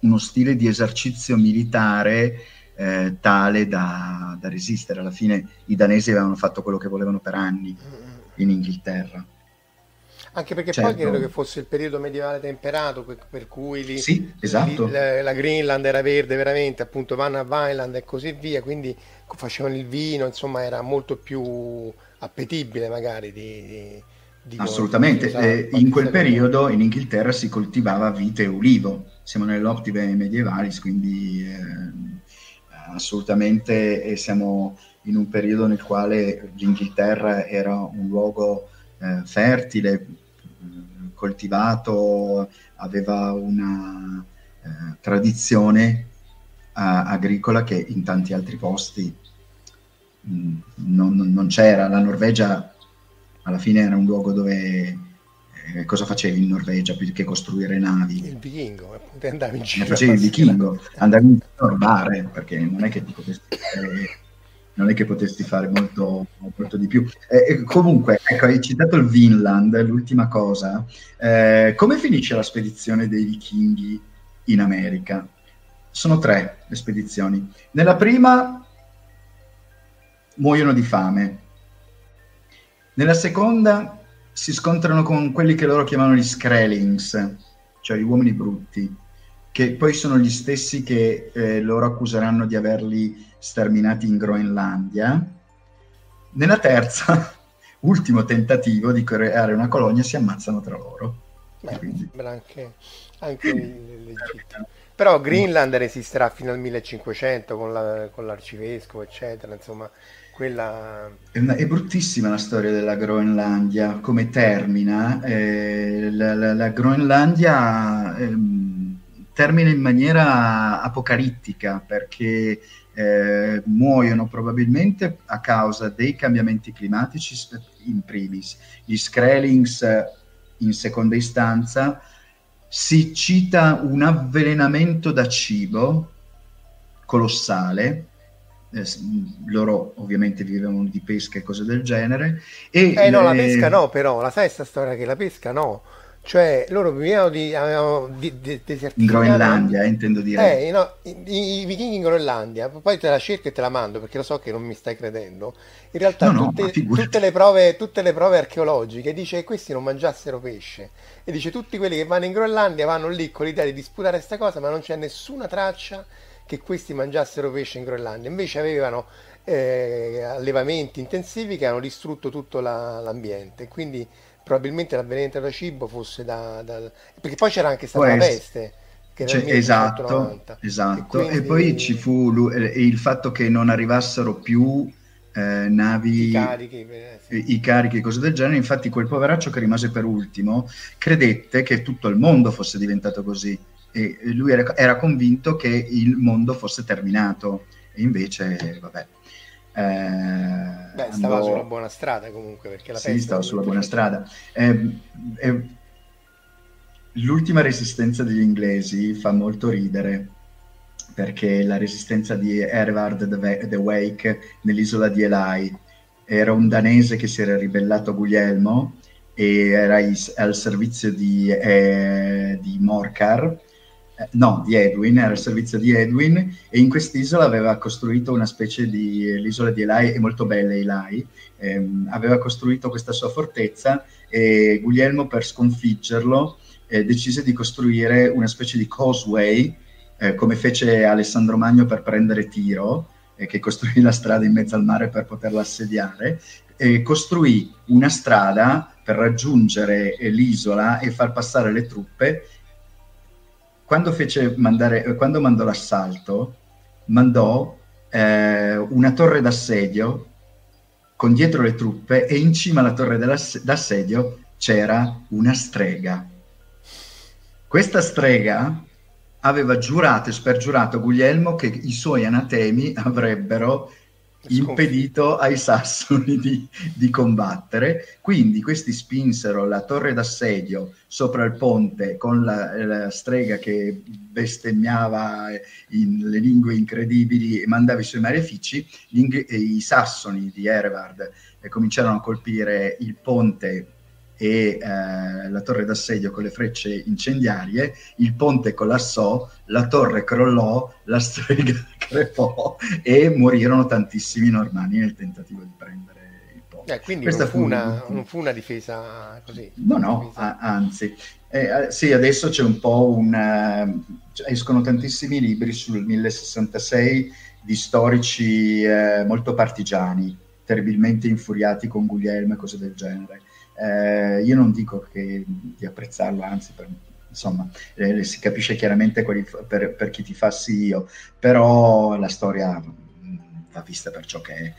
uno stile di esercizio militare eh, tale da, da, resistere. Alla fine i danesi avevano fatto quello che volevano per anni in Inghilterra. Anche perché certo. poi credo che fosse il periodo medievale temperato, per cui lì, sì, esatto. lì, la, la, Greenland era verde veramente, appunto Vanna Vineland e così via, quindi facevano il vino, insomma era molto più appetibile magari di, di Assolutamente, eh, in quel periodo in Inghilterra si coltivava vite e ulivo, siamo nell'Optive medievali, quindi eh, assolutamente e siamo in un periodo nel quale l'Inghilterra era un luogo eh, fertile, coltivato, aveva una eh, tradizione agricola che in tanti altri posti mh, non, non c'era. La Norvegia alla fine era un luogo dove eh, cosa facevi in Norvegia più che costruire navi? Il vichingo, appunto, andavi in giro. Facevi il vichingo, andavi in giro a rubare, perché non è che ti potessi fare, non è che potessi fare molto, molto di più. Eh, comunque, ecco, hai citato il Vinland, l'ultima cosa. Eh, come finisce la spedizione dei vichinghi in America? Sono tre le spedizioni. Nella prima muoiono di fame, nella seconda si scontrano con quelli che loro chiamano gli Skrellings, cioè gli uomini brutti, che poi sono gli stessi che eh, loro accuseranno di averli sterminati in Groenlandia. Nella terza, ultimo tentativo di creare una colonia, si ammazzano tra loro. Beh, quindi... anche, anche l'Egitto. Però Greenland resisterà fino al 1500 con, la, con l'arcivescovo, eccetera, insomma quella... È, una, è, bruttissima la storia della Groenlandia, come termina. Eh, la, la, la, Groenlandia eh, termina in maniera apocalittica perché eh, muoiono probabilmente a causa dei cambiamenti climatici in primis. Gli Skrellings in seconda istanza si cita un avvelenamento da cibo colossale eh, loro ovviamente vivevano di pesca e cose del genere. E eh no, la pesca no, però, la sai questa storia che la pesca no. Cioè, loro vivevano di, di, di, di In Groenlandia, eh, intendo dire. Eh, no, i, i, vichinghi in Groenlandia, poi te la cerco e te la mando perché lo so che non mi stai credendo. In realtà no, tutte, no, tutte, le prove, tutte le prove archeologiche dice che questi non mangiassero pesce. E dice tutti quelli che vanno in Groenlandia vanno lì con l'idea di disputare questa cosa, ma non c'è nessuna traccia che questi mangiassero pesce in Groenlandia, invece avevano eh, allevamenti intensivi che hanno distrutto tutto la, l'ambiente, quindi probabilmente l'avvelenamento da cibo fosse da, da, perché poi c'era anche stata la peste. Cioè, esatto, esatto. E, quindi... e, poi ci fu il fatto che non arrivassero più eh, navi, i carichi, eh, sì. i carichi e cose del genere. Infatti, quel poveraccio che rimase per ultimo credette che tutto il mondo fosse diventato così e lui era, era, convinto che il mondo fosse terminato e invece, vabbè. Eh, Beh, stava andò... sulla buona strada comunque perché la Sì, stava sulla buona strada. Eh, eh, l'ultima resistenza degli inglesi fa molto ridere perché la resistenza di Ervard the Wake nell'isola di Elai era un danese che si era ribellato a Guglielmo e era al servizio di, eh, di Morcar eh, no, di Edwin, era al servizio di Edwin e in quest'isola aveva costruito una specie di, l'isola di Elai, è molto bella Elai, ehm, aveva costruito questa sua fortezza e Guglielmo per sconfiggerlo eh, decise di costruire una specie di causeway, eh, come fece Alessandro Magno per prendere Tiro, eh, che costruì la strada in mezzo al mare per poterla assediare, e costruì una strada per raggiungere eh, l'isola e far passare le truppe quando, mandare, quando mandò l'assalto, mandò eh, una torre d'assedio con dietro le truppe e in cima alla torre d'assedio c'era una strega. Questa strega aveva giurato e spergiurato Guglielmo che i suoi anatemi avrebbero impedito ai sassoni di, di, combattere. Quindi questi spinsero la torre d'assedio sopra il ponte con la, la strega che bestemmiava in le lingue incredibili e mandava i suoi malefici. Gli, I sassoni di Erevard eh, cominciarono a colpire il ponte e eh, la torre d'assedio con le frecce incendiarie, il ponte collassò, la torre crollò, la strega crepò e morirono tantissimi normanni nel tentativo di prendere il ponte. Eh, quindi non fu, una, non fu, una, difesa così. No, no, a, anzi. Eh, sì, adesso c'è un po' un... Uh, escono tantissimi libri sul 1066 di storici eh, molto partigiani, terribilmente infuriati con Guglielmo e cose del genere eh, io non dico che, di apprezzarlo, anzi, per, insomma, eh, si capisce chiaramente quelli, per, per, chi ti fa sì io, però la storia mm, va vista per ciò che è,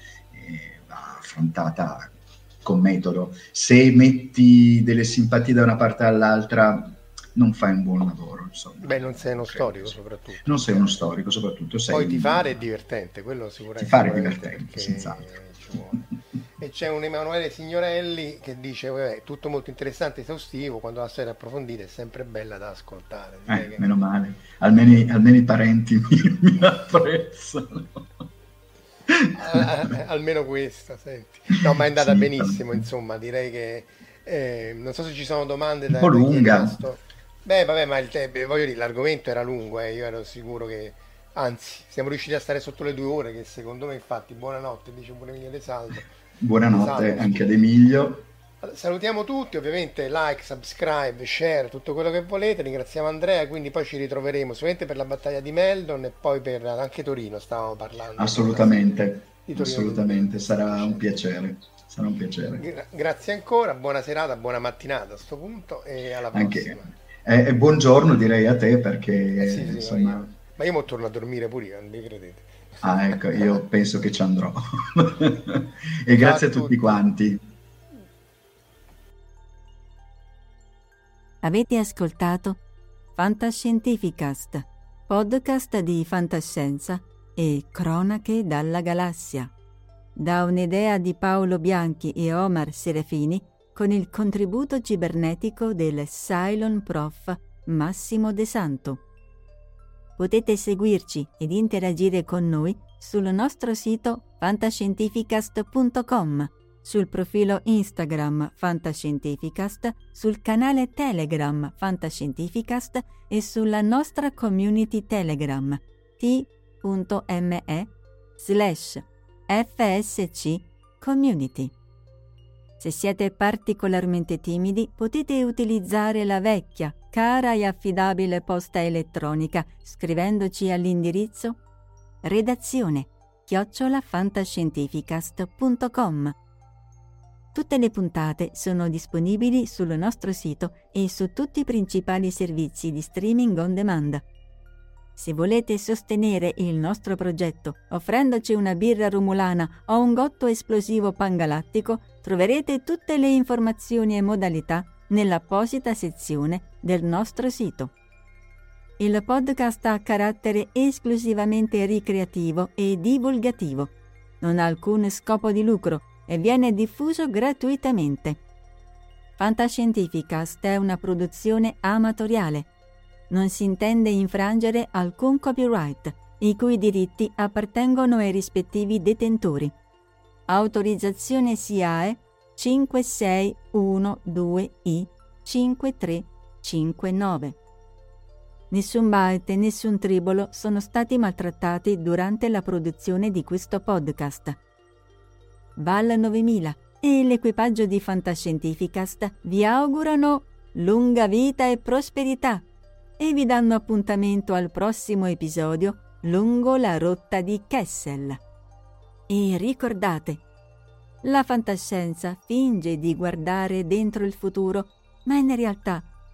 va affrontata con metodo. Se metti delle simpatie da una parte all'altra, non fai un buon lavoro. Insomma. Beh, non sei uno storico soprattutto. Non sei uno storico soprattutto. Sei Poi ti fare è divertente, quello sicuramente. Ti fare è divertente, senz'altro e c'è un Emanuele Signorelli che dice vabbè, tutto molto interessante e esaustivo quando la storia approfondita è sempre bella da ascoltare. Eh, che... meno male. Almeno, almeno, i parenti mi, mi apprezzano. Eh, almeno questa senti. no ma è andata sì, benissimo tanto. insomma direi che eh, non so se ci sono domande da, un po' lunga. beh vabbè ma il te- voglio dire l'argomento era lungo eh, io ero sicuro che anzi siamo riusciti a stare sotto le due ore che secondo me infatti buonanotte dice pure De Saldo buonanotte Salve. anche ad Emilio. Salutiamo tutti ovviamente like subscribe share tutto quello che volete. Ringraziamo Andrea quindi poi ci ritroveremo sicuramente per la battaglia di Meldon e poi per anche Torino stavamo parlando. Assolutamente assolutamente sarà un piacere sarà un piacere. Gra- grazie ancora buona serata buona mattinata a questo punto e alla prossima. anche, eh, buongiorno direi a te perché eh sì, sì, insomma ma io mo torno a dormire pure io, non mi credete. Ah, ecco, io penso che ci andrò. e grazie a, tutti quanti. Avete ascoltato Fantascientificast, podcast di fantascienza e cronache dalla galassia. Da un'idea di Paolo Bianchi e Omar Serafini con il contributo cibernetico del Cylon Prof Massimo De Santo. Potete seguirci ed interagire con noi sul nostro sito fantascientificast.com, sul profilo Instagram Fantascientificast, sul canale Telegram Fantascientificast e sulla nostra community Telegram t.me slash fsc community. Se siete particolarmente timidi potete utilizzare la vecchia, cara e affidabile posta elettronica scrivendoci all'indirizzo redazione chiocciolafantascientificast.com. Tutte le puntate sono disponibili sul nostro sito e su tutti i principali servizi di streaming on demand. Se volete sostenere il nostro progetto offrendoci una birra rumulana o un gotto esplosivo pangalattico, Troverete tutte le informazioni e modalità nell'apposita sezione del nostro sito. Il podcast ha carattere esclusivamente ricreativo e divulgativo. non ha alcun scopo di lucro e viene diffuso gratuitamente. Fantascientificast è una produzione amatoriale. Non si intende infrangere alcun copyright, i cui diritti appartengono ai rispettivi detentori. Autorizzazione SIAE 5612I 5359. Nessun byte e nessun tribolo sono stati maltrattati durante la produzione di questo podcast. Val 9000 e l'equipaggio di Fantascientificast vi augurano lunga vita e prosperità e vi danno appuntamento al prossimo episodio lungo la rotta di Kessel. E ricordate, la fantascienza finge di guardare dentro il futuro, ma in realtà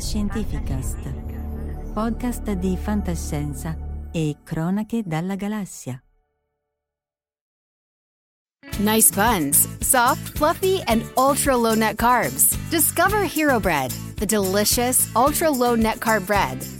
Fantascientificast, podcast di fantascienza e cronache dalla galassia. Nice buns, soft, fluffy, and ultra low net carbs. Discover Hero Bread, the delicious ultra low net carb bread